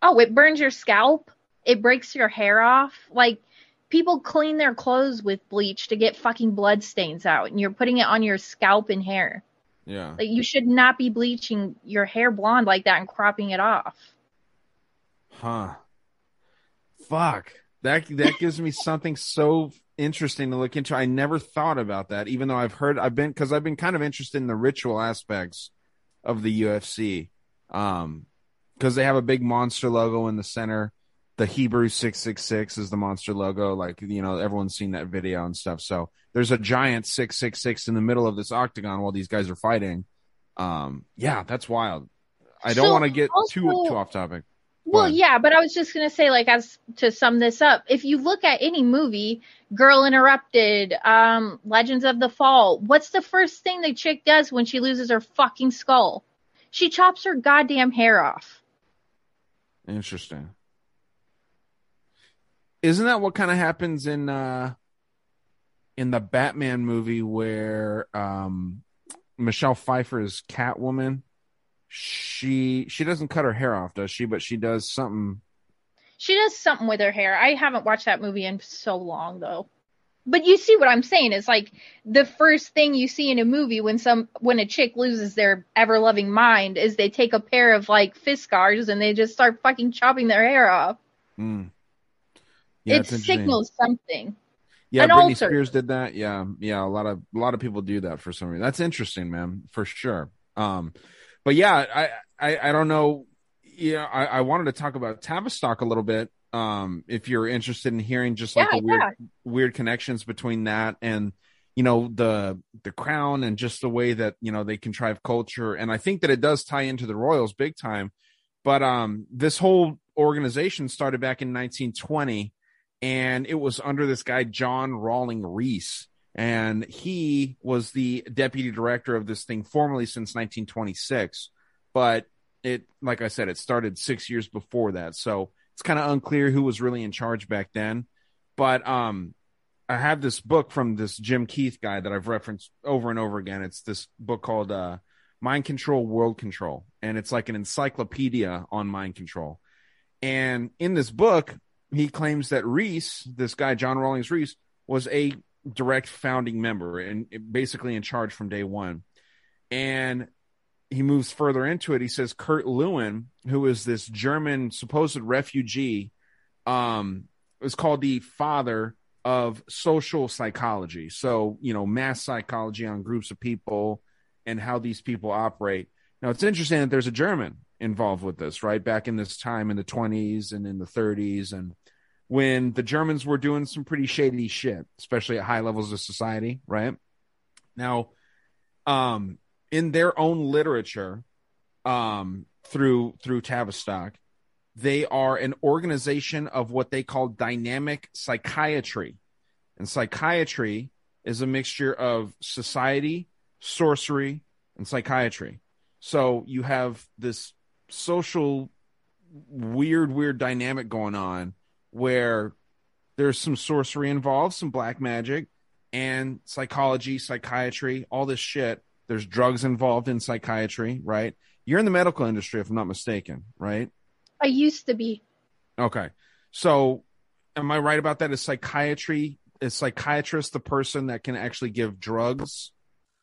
Oh, it burns your scalp. It breaks your hair off. Like people clean their clothes with bleach to get fucking blood stains out, and you're putting it on your scalp and hair. Yeah. Like you should not be bleaching your hair blonde like that and cropping it off. Huh. Fuck. That that gives me something so interesting to look into. I never thought about that, even though I've heard I've been because I've been kind of interested in the ritual aspects of the UFC. Um because they have a big monster logo in the center. The Hebrew six six six is the monster logo. Like you know, everyone's seen that video and stuff. So there's a giant six six six in the middle of this octagon while these guys are fighting. Um, yeah, that's wild. I don't So, want to get too too off topic. Well, yeah, but I was just gonna say, like, as to sum this up, if you look at any movie, Girl Interrupted, um, Legends of the Fall, what's the first thing the chick does when she loses her fucking skull? She chops her goddamn hair off. Interesting. Isn't that what kind of happens in uh in the Batman movie where um Michelle Pfeiffer is Catwoman? She she doesn't cut her hair off, does she? But she does something. She does something with her hair. I haven't watched that movie in so long though. But you see what I'm saying? It's like the first thing you see in a movie when some when a chick loses their ever loving mind is they take a pair of like Fiskars and they just start fucking chopping their hair off. Mm. Yeah, it signals something. Yeah, an Britney altar. Spears did that. Yeah, yeah. A lot of a lot of people do that for some reason. That's interesting, man, for sure. Um, but yeah, I I, I don't know. Yeah, I, I wanted to talk about Tavistock a little bit. Um, if you're interested in hearing just like Yeah, the weird yeah. weird connections between that and you know the the crown and just the way that you know they contrive culture and i think that it does tie into the royals big time but um this whole organization started back in 1920 and it was under this guy john rawling rees and he was the deputy director of this thing formally since 1926 but it like i said it started six years before that so it's kind of unclear who was really in charge back then but um I have this book from this Jim Keith guy that I've referenced over and over again. It's this book called uh, Mind Control, World Control, and it's like an encyclopedia on mind control. And in this book, he claims that rees this guy John Rawlings rees was a direct founding member and basically in charge from day one. And he moves further into it. He says Kurt Lewin, who is this German supposed refugee, um, was called the father of social psychology. So, you know, mass psychology on groups of people and how these people operate. Now, it's interesting that there's a German involved with this, right? Back in this time in the 20s and in the 30s, and when the Germans were doing some pretty shady shit, especially at high levels of society, right? Now, um, in their own literature, um, through through Tavistock, they are an organization of what they call dynamic psychiatry. And psychiatry is a mixture of society, sorcery, and psychiatry. So you have this social, weird, weird dynamic going on where there's some sorcery involved, some black magic, and psychology, psychiatry, all this shit. There's drugs involved in psychiatry, right? You're in the medical industry, if I'm not mistaken, right? I used to be. Okay. So am I right about that? Is psychiatry is psychiatrist the person that can actually give drugs?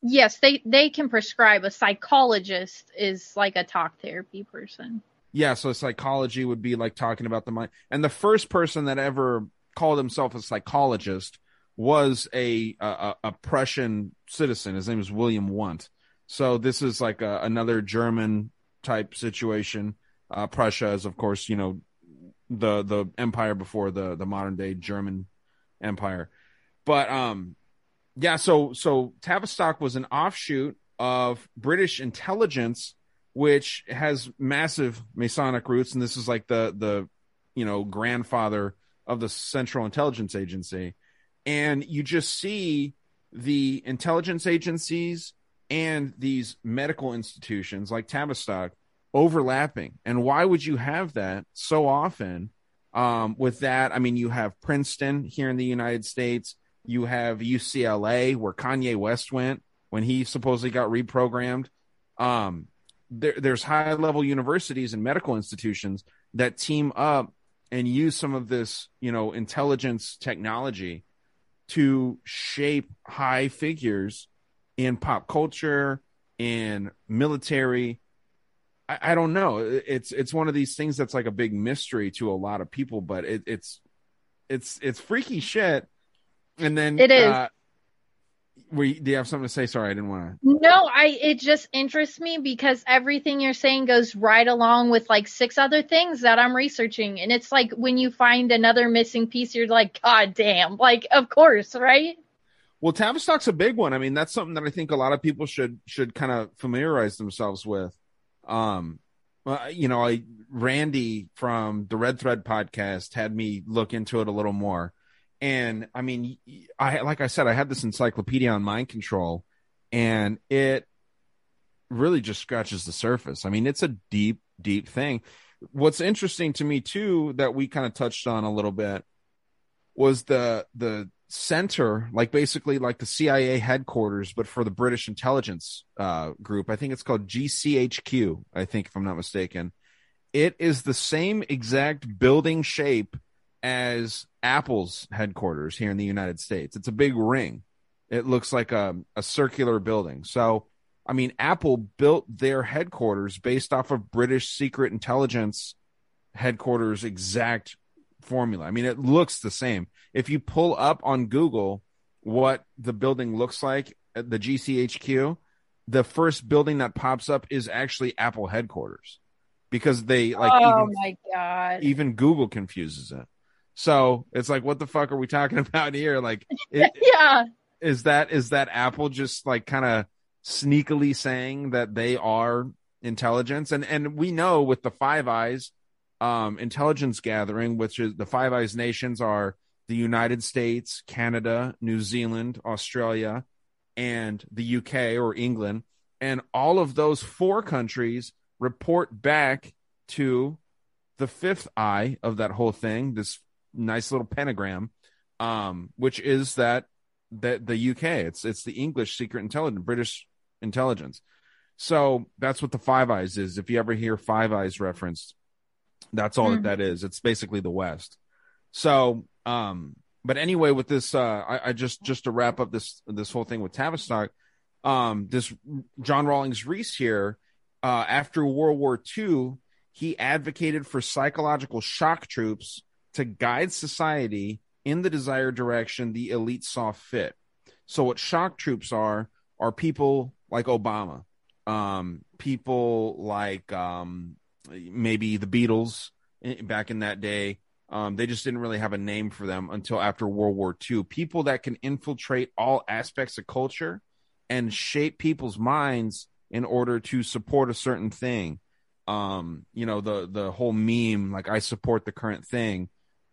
Yes, they they can prescribe. A psychologist is like a talk therapy person. Yeah, so psychology would be like talking about the mind. And the first person that ever called himself a psychologist was a a, a Prussian citizen. His name is William Wundt. So this is like a, another German type situation uh, Prussia is, of course, you know, the the empire before the the modern day German empire. But um, yeah. So so Tavistock was an offshoot of British intelligence, which has massive Masonic roots, and this is like the the you know grandfather of the Central Intelligence Agency, and you just see the intelligence agencies and these medical institutions like Tavistock overlapping. And why would you have that so often? Um, with that, I mean, you have Princeton here in the United States. You have UCLA, where Kanye West went when he supposedly got reprogrammed. Um, there, there's high level universities and medical institutions that team up and use some of this, you know, intelligence technology to shape high figures in pop culture, in military, I, I, don't know. It's it's one of these things that's like a big mystery to a lot of people, but it, it's it's it's freaky shit. And then it is. Uh, we do you have something to say? Sorry, I didn't want to. No, I it just interests me because everything you're saying goes right along with like six other things that I'm researching, and it's like when you find another missing piece, you're like, God damn! Like, of course, right? Well, Tavistock's a big one. I mean, that's something that I think a lot of people should should kind of familiarize themselves with. Um, well, you know, I Randy from the Red Thread podcast had me look into it a little more, and I mean, I like I said, I had this encyclopedia on mind control, and it really just scratches the surface. I mean, it's a deep, deep thing. What's interesting to me too that we kind of touched on a little bit was the the center, like basically like the CIA headquarters, but for the British intelligence uh, group. I think it's called GCHQ. I think, if I'm not mistaken, it is the same exact building shape as Apple's headquarters here in the United States. It's a big ring. It looks like a, a circular building. So, I mean, Apple built their headquarters based off of British secret intelligence headquarters exact formula. I mean, it looks the same. If you pull up on Google what the building looks like at the GCHQ, the first building that pops up is actually Apple headquarters because they like oh even, my god even Google confuses it. So it's like, what the fuck are we talking *laughs* about here? Like, *laughs* it, yeah, is that is that Apple just like kind of sneakily saying that they are intelligence? And and we know with the Five Eyes um intelligence gathering which is the Five Eyes nations are the United States, Canada, New Zealand, Australia, and the UK or England. And all of those four countries report back to the fifth eye of that whole thing, this nice little pentagram, um, which is that that the UK. It's it's the English secret intelligence, British intelligence. So that's what the Five Eyes is. If you ever hear Five Eyes referenced, that's all that that is. It's basically the West. So, um, but anyway, with this, uh, I, I just just to wrap up this this whole thing with Tavistock, um, this John Rawlings Rees here, uh, after World War II, he advocated for psychological shock troops to guide society in the desired direction the elite saw fit. So, what shock troops are are people like Obama, um, people like um, maybe the Beatles eh, back in that day. Um, they just didn't really have a name for them until after World War II. People that can infiltrate all aspects of culture and shape people's minds in order to support a certain thing. Um, you know, the the whole meme, like I support the current thing.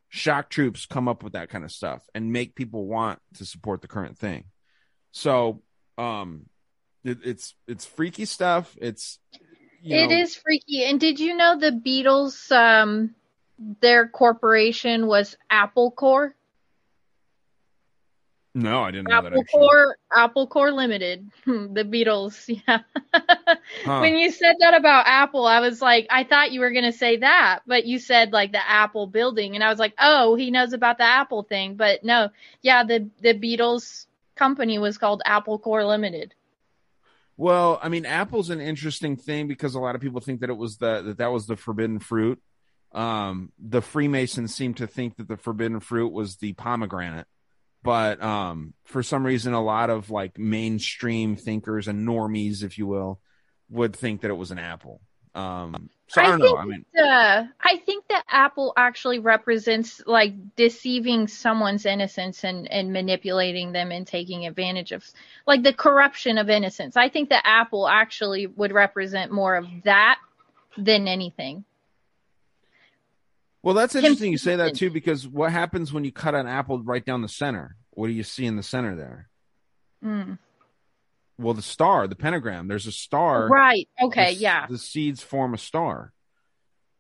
Shock troops come up with that kind of stuff and make people want to support the current thing. So, um, it, it's it's freaky stuff. It's It know, is freaky. And did you know the Beatles um their corporation was Apple Corps? No, I didn't know that. Apple Actually. Corps Apple Corps Limited. *laughs* The Beatles, *laughs* yeah. Huh. When you said that about Apple, I was like, I thought you were gonna say that, but you said like the Apple building, and I was like, oh, he knows about the Apple thing. But no, yeah, the the Beatles company was called Apple Corps Limited. Well, I mean, apple's an interesting thing because a lot of people think that it was the that that was the forbidden fruit. Um, the Freemasons seem to think that the forbidden fruit was the pomegranate, but um, for some reason, a lot of like mainstream thinkers and normies, if you will, would think that it was an apple. Um, so I, I don't know. I mean, uh, I think that Apple actually represents like deceiving someone's innocence and, and manipulating them and taking advantage of like the corruption of innocence. I think that Apple actually would represent more of that than anything. Well, that's interesting you say that too because what happens when you cut an apple right down the center? What do you see in the center there? Mm. Well, the star, the pentagram. There's a star. Right. Okay. the, yeah. the seeds form a star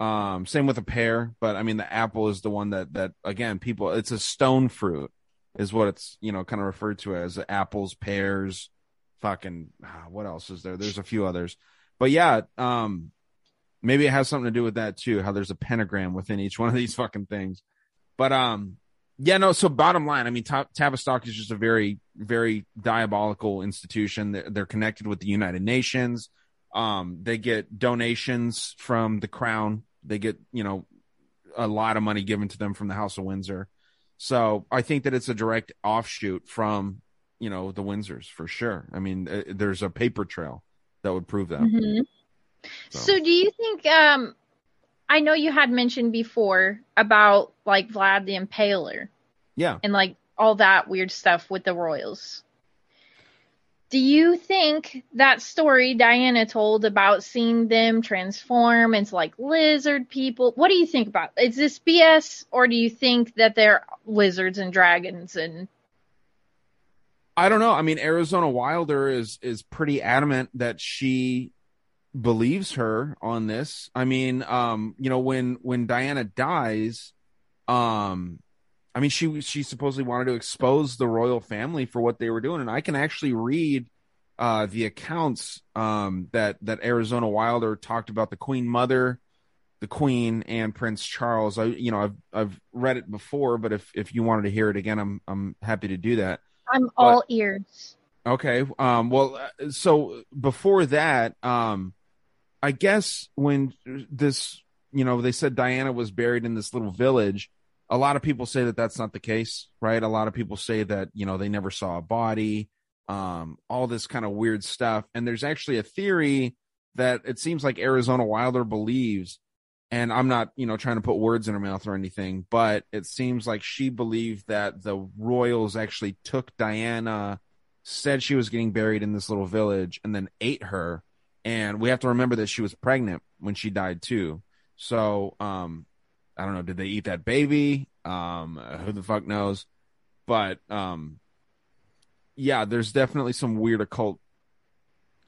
um same with a pear but i mean the apple is the one that that again people it's a stone fruit is what it's you know kind of referred to as apples pears fucking ah, what else is there there's a few others but yeah um maybe it has something to do with that too how there's a pentagram within each one of these fucking things. But um yeah no so bottom line i mean Ta- tavistock is just a very very diabolical institution. They're, they're connected with the united nations. Um they get donations from the crown. They get you know a lot of money given to them from the house of windsor. So i think that it's a direct offshoot from you know the windsors for sure. I mean uh, there's a paper trail that would prove that. Mhm. So do you think um I know you had mentioned before about like Vlad the Impaler yeah and like all that weird stuff with the royals. Do you think that story Diana told about seeing them transform into like lizard people? What do you think about? Is this BS or do you think that they're lizards and dragons and I don't know. I mean, Arizona Wilder is is pretty adamant that she believes her on this. I mean, um, you know, when when Diana dies, um, I mean, she she supposedly wanted to expose the royal family for what they were doing, and I can actually read uh, the accounts um, that that Arizona Wilder talked about the Queen Mother, the Queen, and Prince Charles. I you know I've I've read it before, but if if you wanted to hear it again, I'm I'm happy to do that. I'm all ears. Okay. Um, well, uh, so before that, um, I guess when this, you know, they said Diana was buried in this little village, a lot of people say that that's not the case, right? A lot of people say that, you know, they never saw a body, um, all this kind of weird stuff. And there's actually a theory that it seems like Arizona Wilder believes and I'm not, you know, trying to put words in her mouth or anything, but it seems like she believed that the royals actually took Diana, said she was getting buried in this little village, and then ate her. And we have to remember that she was pregnant when she died too. So, um, I don't know, did they eat that baby? Um, who the fuck knows? But um, yeah, there's definitely some weird occult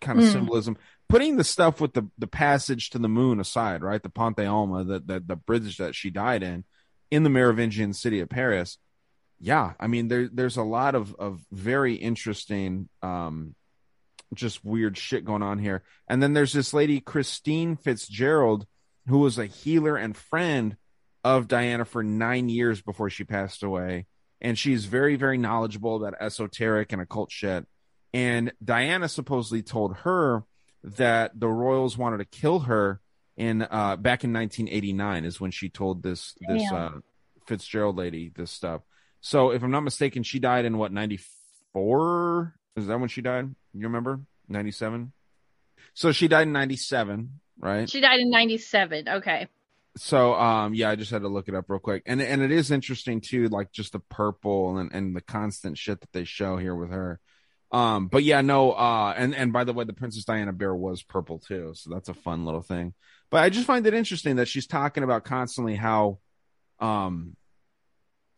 kind of Hmm. symbolism. Putting the stuff with the the passage to the moon aside, right? The Ponte Alma, the, the the bridge that she died in, in the Merovingian city of Paris. Yeah, I mean there there's a lot of of very interesting um just weird shit going on here. And then there's this lady Christine Fitzgerald who was a healer and friend of Diana for 9 years before she passed away and she's very very knowledgeable about esoteric and occult shit. And Diana supposedly told her that the royals wanted to kill her in uh back in 1989 is when she told this this uh Fitzgerald lady this stuff. So if I'm not mistaken, she died in what 94? Is that when she died? You remember? 97? So she died in 97, right? She died in 97. Okay. so um yeah i just had to look it up real quick and and it is interesting too like just the purple and and the constant shit that they show here with her um but yeah no uh and and by the way the princess diana bear was purple too so that's a fun little thing but i just find it interesting that she's talking about constantly how um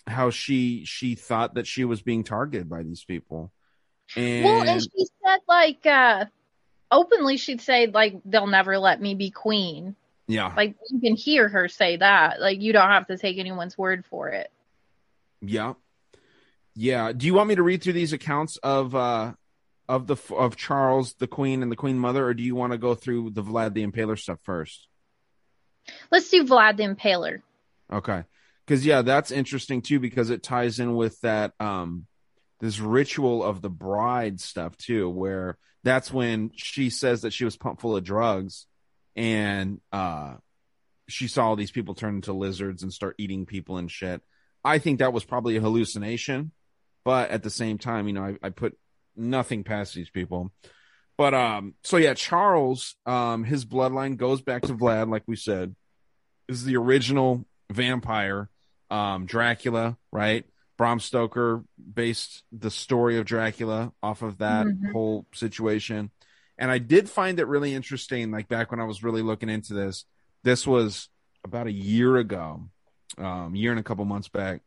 how she she thought that she was being targeted by these people and, Well, and she said like uh openly she'd say like they'll never let me be queen. yeah Like you can hear her say that. Like you don't have to take anyone's word for it. Yeah. Yeah. Do you want me to read through these accounts of uh of the of Charles, the Queen, and the Queen Mother, or do you want to go through the Vlad the Impaler stuff first? Let's do Vlad the Impaler. Okay. Because yeah, that's interesting too because it ties in with that um this ritual of the bride stuff too, where that's when she says that she was pumped full of drugs and uh she saw all these people turn into lizards and start eating people and shit. I think that was probably a hallucination, but at the same time, you know, I, I put nothing past these people. But um, so yeah, Charles, um, his bloodline goes back to Vlad, like we said, is the original vampire, um, Dracula, right? Bram Stoker based the story of Dracula off of that Mhm. whole situation. And I did find it really interesting, like back when I was really looking into this. This was about a year ago, um, year and a couple months back.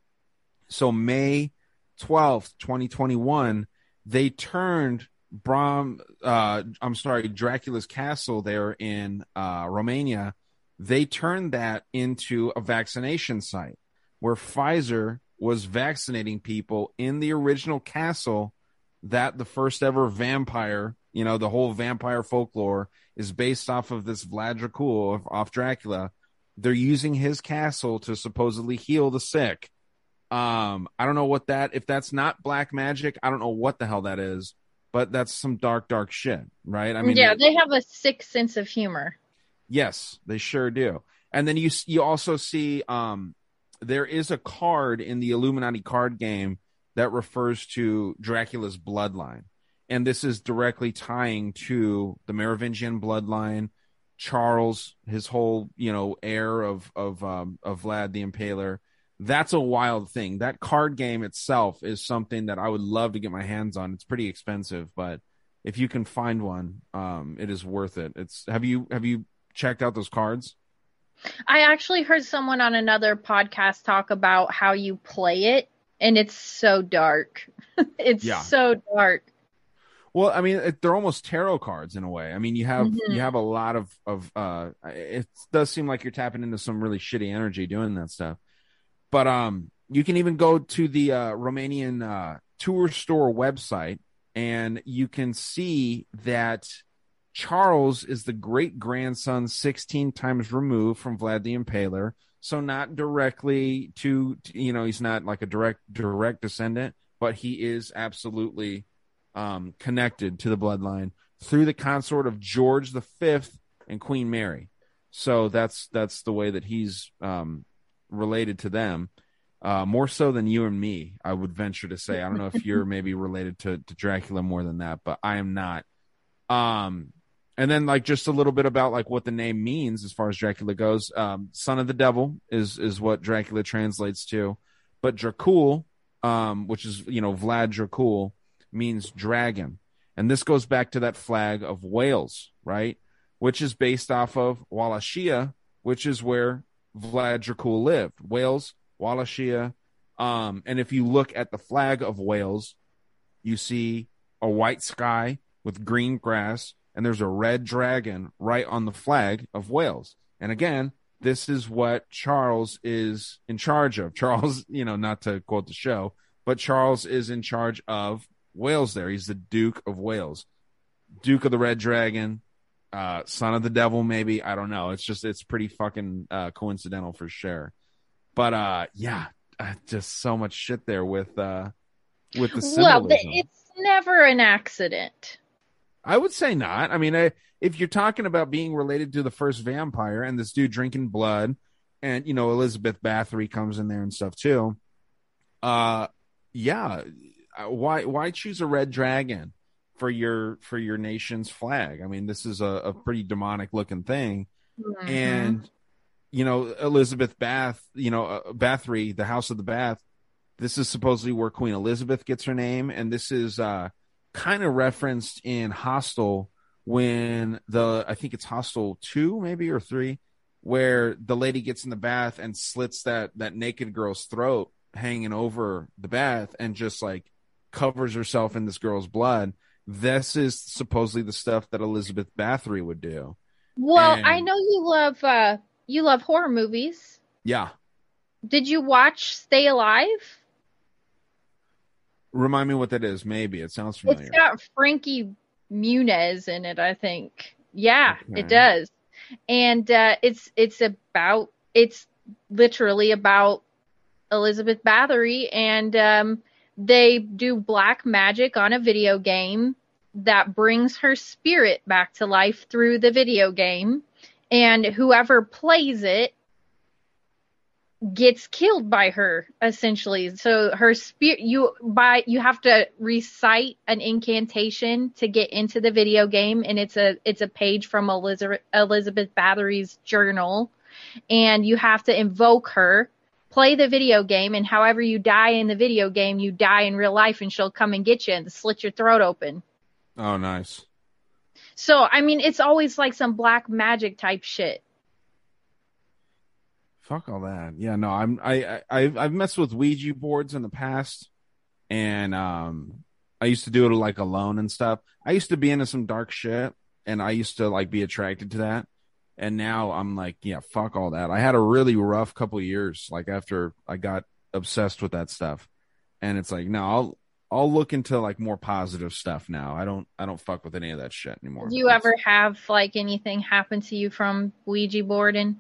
So May 12th, 2021, they turned Bram, uh, I'm sorry, Dracula's castle there in uh, Romania. They turned that into a vaccination site where Pfizer was vaccinating people in the original castle that the first ever vampire, you know, the whole vampire folklore is based off of this Vlad Dracul of- off Dracula. They're using his castle to supposedly heal the sick. Um, I don't know what that if that's not black magic, I don't know what the hell that is, but that's some dark, dark shit, right? I mean, yeah, they- they have a sick sense of humor. Yes, they sure do. And then you you also see um there is a card in the Illuminati card game that refers to Dracula's bloodline. And this is directly tying to the Merovingian bloodline, Charles, his whole, you know, heir of of um of Vlad the Impaler. That's a wild thing. That card game itself is something that I would love to get my hands on. It's pretty expensive, but if you can find one, um, it is worth it. It's have you have you checked out those cards? I actually heard someone on another podcast talk about how you play it, and it's so dark. *laughs* it's Yeah. so dark. Well, I mean, it, they're almost tarot cards in a way. I mean, you have Mhm. you have a lot of of. uh It does seem like you're tapping into some really shitty energy doing that stuff. But um, you can even go to the uh, Romanian uh, tour store website, and you can see that Charles is the great grandson, 16 times removed from Vlad the Impaler. So not directly to, you know, he's not like a direct direct descendant, but he is absolutely um, connected to the bloodline through the consort of George the Fifth and Queen Mary. So that's that's the way that he's um, related to them, uh, more so than you and me. I would venture to say. I don't know if you're maybe related to, to Dracula more than that, but I am not. Um, and then like just a little bit about like what the name means as far as Dracula goes. Um, son of the devil is is what Dracula translates to, but Dracul, um, which is you know Vlad Dracul, means dragon, and this goes back to that flag of Wales, right? Which is based off of Wallachia, which is where Vlad Dracul lived. Wales, Wallachia, um, and if you look at the flag of Wales, you see a white sky with green grass and there's a red dragon right on the flag of Wales. And again, this is what Charles is in charge of. *laughs* Charles, you know, not to quote the show, but Charles is in charge of Wales there. He's the Duke of Wales. Duke of the Red Dragon, uh, son of the devil, maybe. I don't know. It's just, it's pretty fucking uh, coincidental for sure. But uh, yeah, uh, just so much shit there with uh, with the symbolism. Well, it's never an accident. I would say not. I mean, I, if you're talking about being related to the first vampire and this dude drinking blood, and you know Elizabeth Bathory comes in there and stuff too. Uh, yeah. Uh, why why choose a red dragon for your for your nation's flag? I mean, this is a, a pretty demonic looking thing, Mhm. and you know Elizabeth Bath, you know uh, Bathory, the House of the Bath. This is supposedly where Queen Elizabeth gets her name, and this is uh kind of referenced in Hostel when the I think it's Hostel two maybe or three, where the lady gets in the bath and slits that that naked girl's throat hanging over the bath and just like covers herself in this girl's blood. This is supposedly the stuff that Elizabeth Bathory would do. Well, And- I know you love uh you love horror movies. Yeah. Did you watch Stay Alive? Remind me what that is. Maybe it sounds familiar. It's got Frankie Muniz in it, I think. Yeah, Okay. it does. And uh, it's it's about it's literally about Elizabeth Bathory and um, they do black magic on a video game that brings her spirit back to life through the video game and whoever plays it gets killed by her essentially. So her spirit you by you have to recite an incantation to get into the video game and it's a it's a page from elizabeth elizabeth bathory's journal. And you have to invoke her play the video game and however you die in the video game you die in real life and she'll come and get you and slit your throat open. Oh, nice. so i mean it's always like some black magic type shit Fuck all that. Yeah, no, I'm I, I I've I've messed with Ouija boards in the past, and um, I used to do it like alone and stuff. I used to be into some dark shit, and I used to like be attracted to that. And now I'm like, yeah, fuck all that. I had a really rough couple of years, like after I got obsessed with that stuff, and it's like, no, I'll I'll look into like more positive stuff now. I don't I don't fuck with any of that shit anymore. do you ever have like anything happen to you from ouija boarding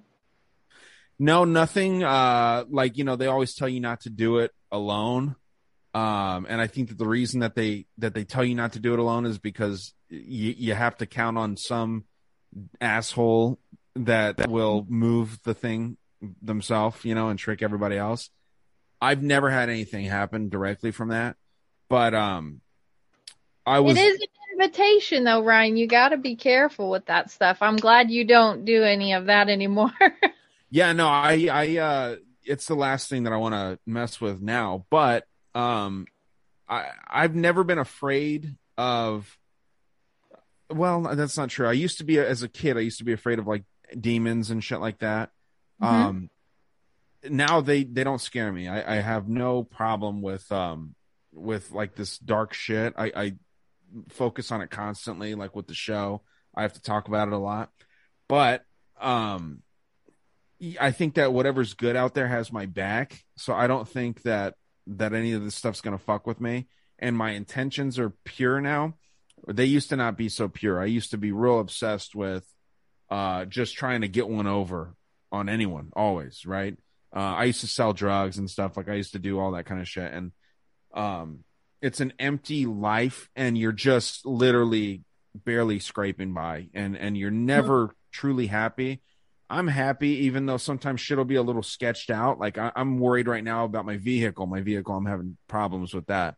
No, nothing. Uh, like you know, they always tell you not to do it alone. Um, and I think that the reason that they that they tell you not to do it alone is because you you have to count on some asshole that will move the thing themselves, you know, and trick everybody else. I've never had anything happen directly from that, but um, I was It is an invitation, though, Ryan. You got to be careful with that stuff. I'm glad you don't do any of that anymore. *laughs* Yeah, no, I, I, uh, it's the last thing that I want to mess with now. But, um, I, I've never been afraid of. Well, that's not true. I used to be as a kid. I used to be afraid of like demons and shit like that. Mhm. Um, now they they don't scare me. I, I have no problem with um with like this dark shit. I, I focus on it constantly, like with the show. I have to talk about it a lot, but um I think that whatever's good out there has my back. So I don't think that that any of this stuff's gonna fuck with me. And my intentions are pure now. They used to not be so pure. I used to be real obsessed with uh just trying to get one over on anyone, always, right? Uh I used to sell drugs and stuff, like I used to do all that kind of shit. And um it's an empty life and you're just literally barely scraping by and and you're never truly happy I'm happy, even though sometimes shit will be a little sketched out. Like I, I'm worried right now about my vehicle. My vehicle, I'm having problems with that.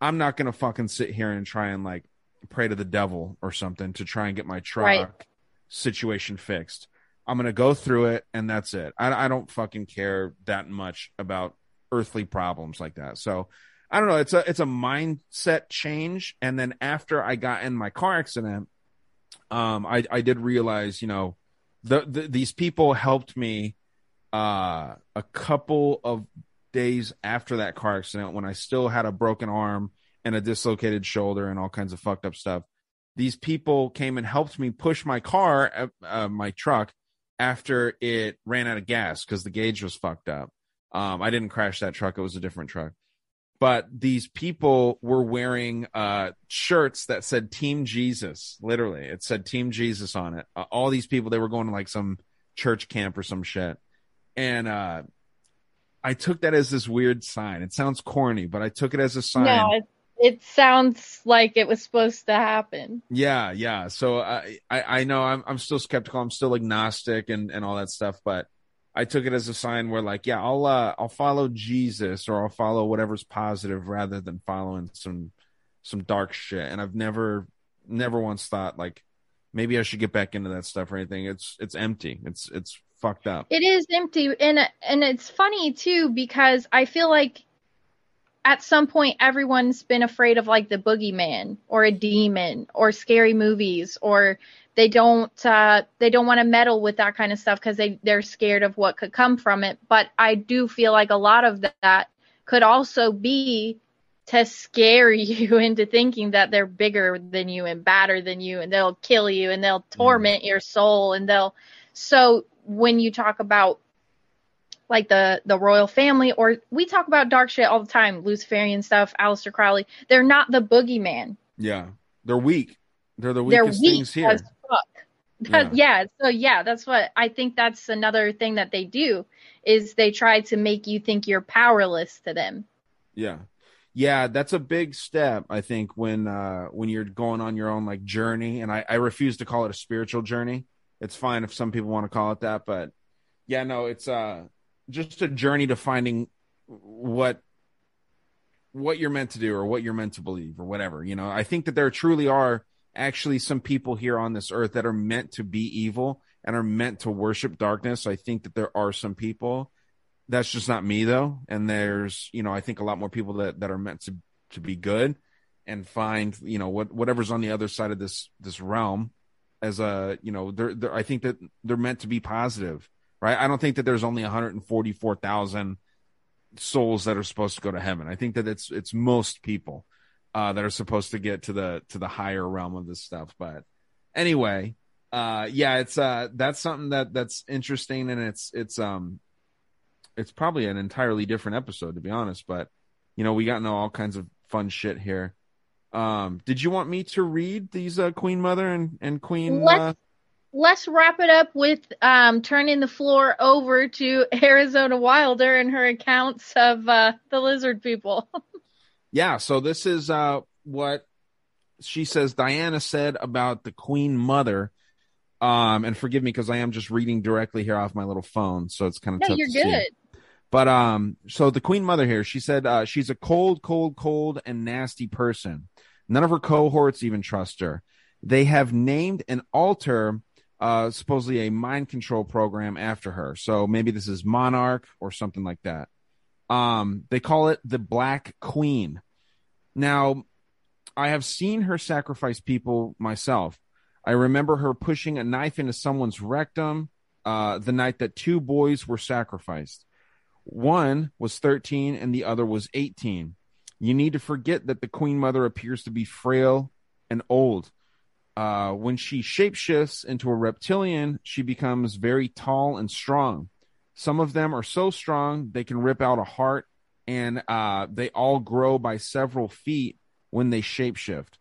I'm not gonna fucking sit here and try and like pray to the devil or something to try and get my truck Right. situation fixed. I'm gonna go through it and that's it. I, I don't fucking care that much about earthly problems like that. So I don't know. It's a it's a mindset change. And then after I got in my car accident, um, I I did realize, you know, the, the these people helped me uh a couple of days after that car accident when I still had a broken arm and a dislocated shoulder and all kinds of fucked up stuff. These people came and helped me push my car, uh, uh, my truck, after it ran out of gas because the gauge was fucked up. Um, I didn't crash that truck; it was a different truck. But these people were wearing uh, shirts that said "Team Jesus." Literally, it said "Team Jesus" on it. Uh, all these people, they were going to like some church camp or some shit, and uh, I took that as this weird sign. It sounds corny, but I took it as a sign. No, it, it sounds like it was supposed to happen. Yeah, yeah. So I, I, I know I'm, I'm still skeptical. I'm still agnostic and, and all that stuff, but I took it as a sign where like, yeah, I'll, uh, I'll follow Jesus or I'll follow whatever's positive rather than following some, some dark shit. And I've never, never once thought like maybe I should get back into that stuff or anything. It's, it's empty. It's, it's fucked up. It is empty, and and it's funny too because I feel like at some point everyone's been afraid of like the boogeyman or a demon or scary movies or they don't uh they don't want to meddle with that kind of stuff because they they're scared of what could come from it but i do feel like a lot of that could also be to scare *laughs* you into thinking that they're bigger than you and badder than you and they'll kill you and they'll torment your soul and they'll so when you talk about like the the royal family or we talk about dark shit all the time luciferian stuff Aleister crowley they're not the boogeyman Yeah. They're weak. They're the they're weakest weak things here. as fuck That- *laughs* yeah. so yeah that's what i think that's another thing that they do is they try to make you think you're powerless to them Yeah. Yeah, that's a big step, I think, when uh when you're going on your own like journey. And I, I refuse to call it a spiritual journey. It's fine if some people want to call it that, but yeah, no, it's uh just a journey to finding what what you're meant to do or what you're meant to believe or whatever. You know, I think that there truly are actually some people here on this earth that are meant to be evil and are meant to worship darkness. I think that there are some people. That's just not me though. And there's you know i think a lot more people that that are meant to to be good and find you know what whatever's on the other side of this this realm as a you know they're, they're i think that they're meant to be positive right? I don't think that there's only 144000 souls that are supposed to go to heaven. I think that it's it's most people uh that are supposed to get to the to the higher realm of this stuff. But anyway uh yeah it's uh that's something that that's interesting and it's it's um it's probably an entirely different episode to be honest but you know we got into all kinds of fun shit here. Um did you want me to read these uh queen mother and and queen Let's- uh, let's wrap it up with um turning the floor over to arizona wilder and her accounts of uh the lizard people *laughs* yeah so this is uh what she says diana said about the queen mother um and forgive me because i am just reading directly here off my little phone so it's kind of no tough you're to see. good But um, so the Queen Mother here, she said uh, she's a cold, cold, cold, and nasty person. None of her cohorts even trust her. They have named an alter, uh, supposedly a mind control program after her. So maybe this is Monarch or something like that. Um, they call it the Black Queen. Now, I have seen her sacrifice people myself. I remember her pushing a knife into someone's rectum uh, the night that two boys were sacrificed. One was 13 and the other was 18. You need to forget that the Queen Mother appears to be frail and old. Uh, when she shapeshifts into a reptilian, she becomes very tall and strong. Some of them are so strong they can rip out a heart, and uh, they all grow by several feet when they shapeshift.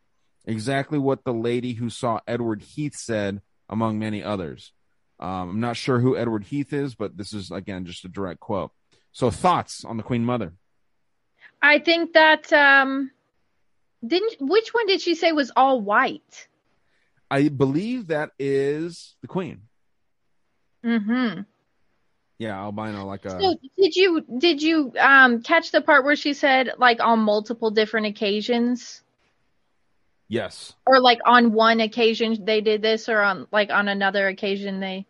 Exactly what the lady who saw Edward Heath said, among many others. Um, I'm not sure who Edward Heath is, but this is, again, just a direct quote. So, thoughts on the Queen Mother? i think that um didn't which one did she say was all white I believe that is the Queen. mm-hmm Yeah, albino, like a. So did you did you um catch the part where she said like on multiple different occasions? Yes. Or like on one occasion they did this, or on like on another occasion they.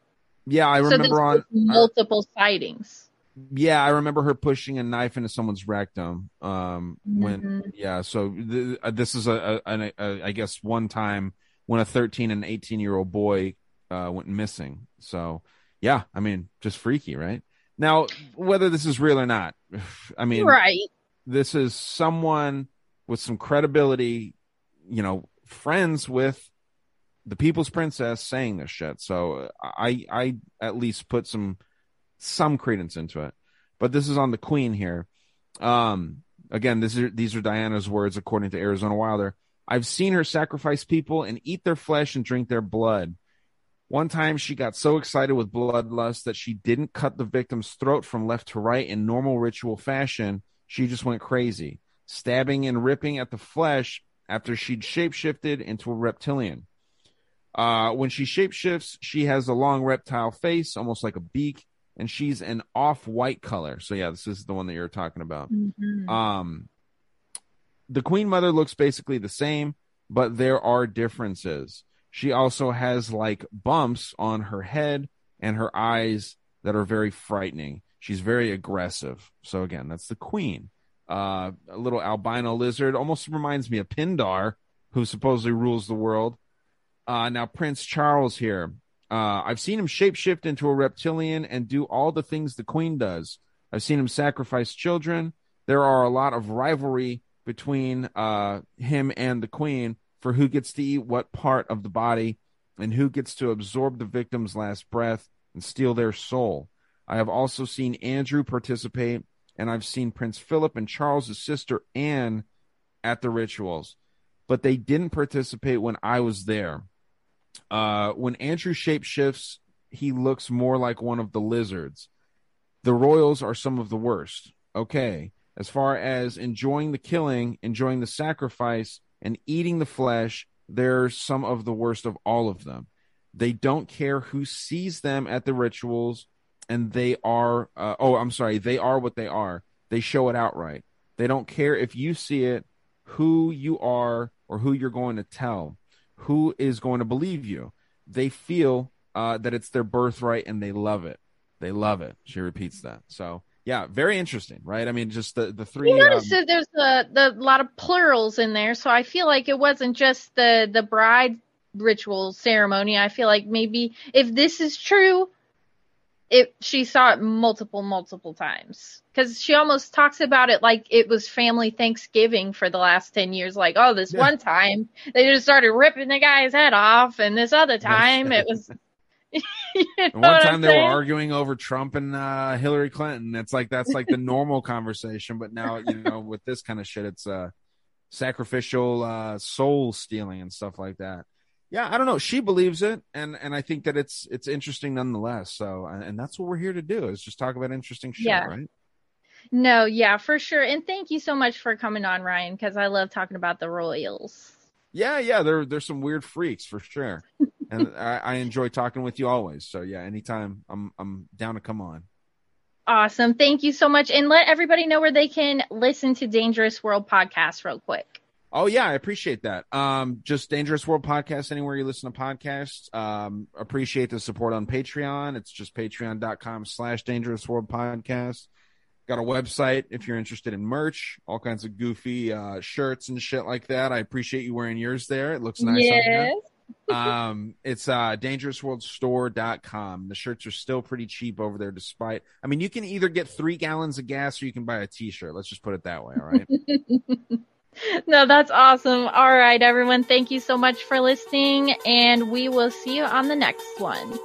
Yeah, I remember this on. multiple sightings. Yeah, I remember her pushing a knife into someone's rectum. Um, when Mhm. yeah, so th- uh, this is a, a, a, a I guess one time when a 13 and 18 year old boy uh, went missing. So yeah, I mean, just freaky, right? Now, whether this is real or not, *sighs* I mean, right. this is someone with some credibility, you know, friends with the people's princess saying this shit. So I I at least put some some credence into it. But this is on the queen here. Um again, this are these are Diana's words according to Arizona Wilder. I've seen her sacrifice people and eat their flesh and drink their blood. One time she got so excited with bloodlust that she didn't cut the victim's throat from left to right in normal ritual fashion. She just went crazy, stabbing and ripping at the flesh after she'd shapeshifted into a reptilian. Uh, when she shapeshifts, she has a long reptile face, almost like a beak, and she's an off-white color. So yeah, this is the one that you're talking about. Mhm. Um, the Queen Mother looks basically the same, but there are differences. She also has like bumps on her head and her eyes that are very frightening. She's very aggressive. So again, that's the Queen. Uh, a little albino lizard almost reminds me of Pindar, who supposedly rules the world. Uh, now Prince Charles here. Uh, I've seen him shapeshift into a reptilian and do all the things the Queen does. I've seen him sacrifice children. There are a lot of rivalry between uh, him and the Queen for who gets to eat what part of the body and who gets to absorb the victim's last breath and steal their soul. I have also seen Andrew participate, and I've seen Prince Philip and Charles's sister Anne at the rituals, but they didn't participate when I was there. Uh, when Andrew shapeshifts, he looks more like one of the lizards. The royals are some of the worst. Okay. As far as enjoying the killing, enjoying the sacrifice, and eating the flesh, they're some of the worst of all of them. They don't care who sees them at the rituals, and they are, uh, oh, I'm sorry, they are what they are. They show it outright. They don't care if you see it, who you are, or who you're going to tell, who is going to believe you. They feel uh, that it's their birthright and they love it. They love it. She repeats that. So, yeah, very interesting, right? I mean, just the, the three. You notice um, that there's a the lot of plurals in there, so I feel like it wasn't just the the bride ritual ceremony. I feel like maybe if this is true, it she saw it multiple multiple times because she almost talks about it like it was family Thanksgiving for the last ten years. Like, oh, this Yeah. one time they just started ripping the guy's head off, and this other time it was. *laughs* *laughs* *laughs* you know one time I'm they were arguing over Trump and uh, Hillary Clinton. It's like that's like the normal conversation, but now you know with this kind of shit, it's uh, sacrificial uh, soul stealing and stuff like that. Yeah, I don't know. She believes it, and and I think that it's it's interesting nonetheless. So, and and that's what we're here to do is just talk about interesting shit, Yeah. right? No, yeah, for sure. And thank you so much for coming on, Ryan, because I love talking about the Royals. Yeah, yeah. There there's some weird freaks for sure, *laughs* and I, I enjoy talking with you always. So yeah, anytime I'm I'm down to come on. Awesome. Thank you so much. And let everybody know where they can listen to Dangerous World podcast real quick. Oh yeah, I appreciate that. Um, just Dangerous World Podcast anywhere you listen to podcasts. Um, appreciate the support on Patreon. It's just patreon.com slash dangerous world podcast. Got a website if you're interested in merch, all kinds of goofy uh shirts and shit like that. I appreciate you wearing yours there. It looks nice on you. Um it's uh dangerousworldstore.com the shirts are still pretty cheap over there despite i mean you can either get three gallons of gas or you can buy a t-shirt let's just put it that way all right *laughs* no, that's awesome. All right, everyone. Thank you so much for listening, and we will see you on the next one.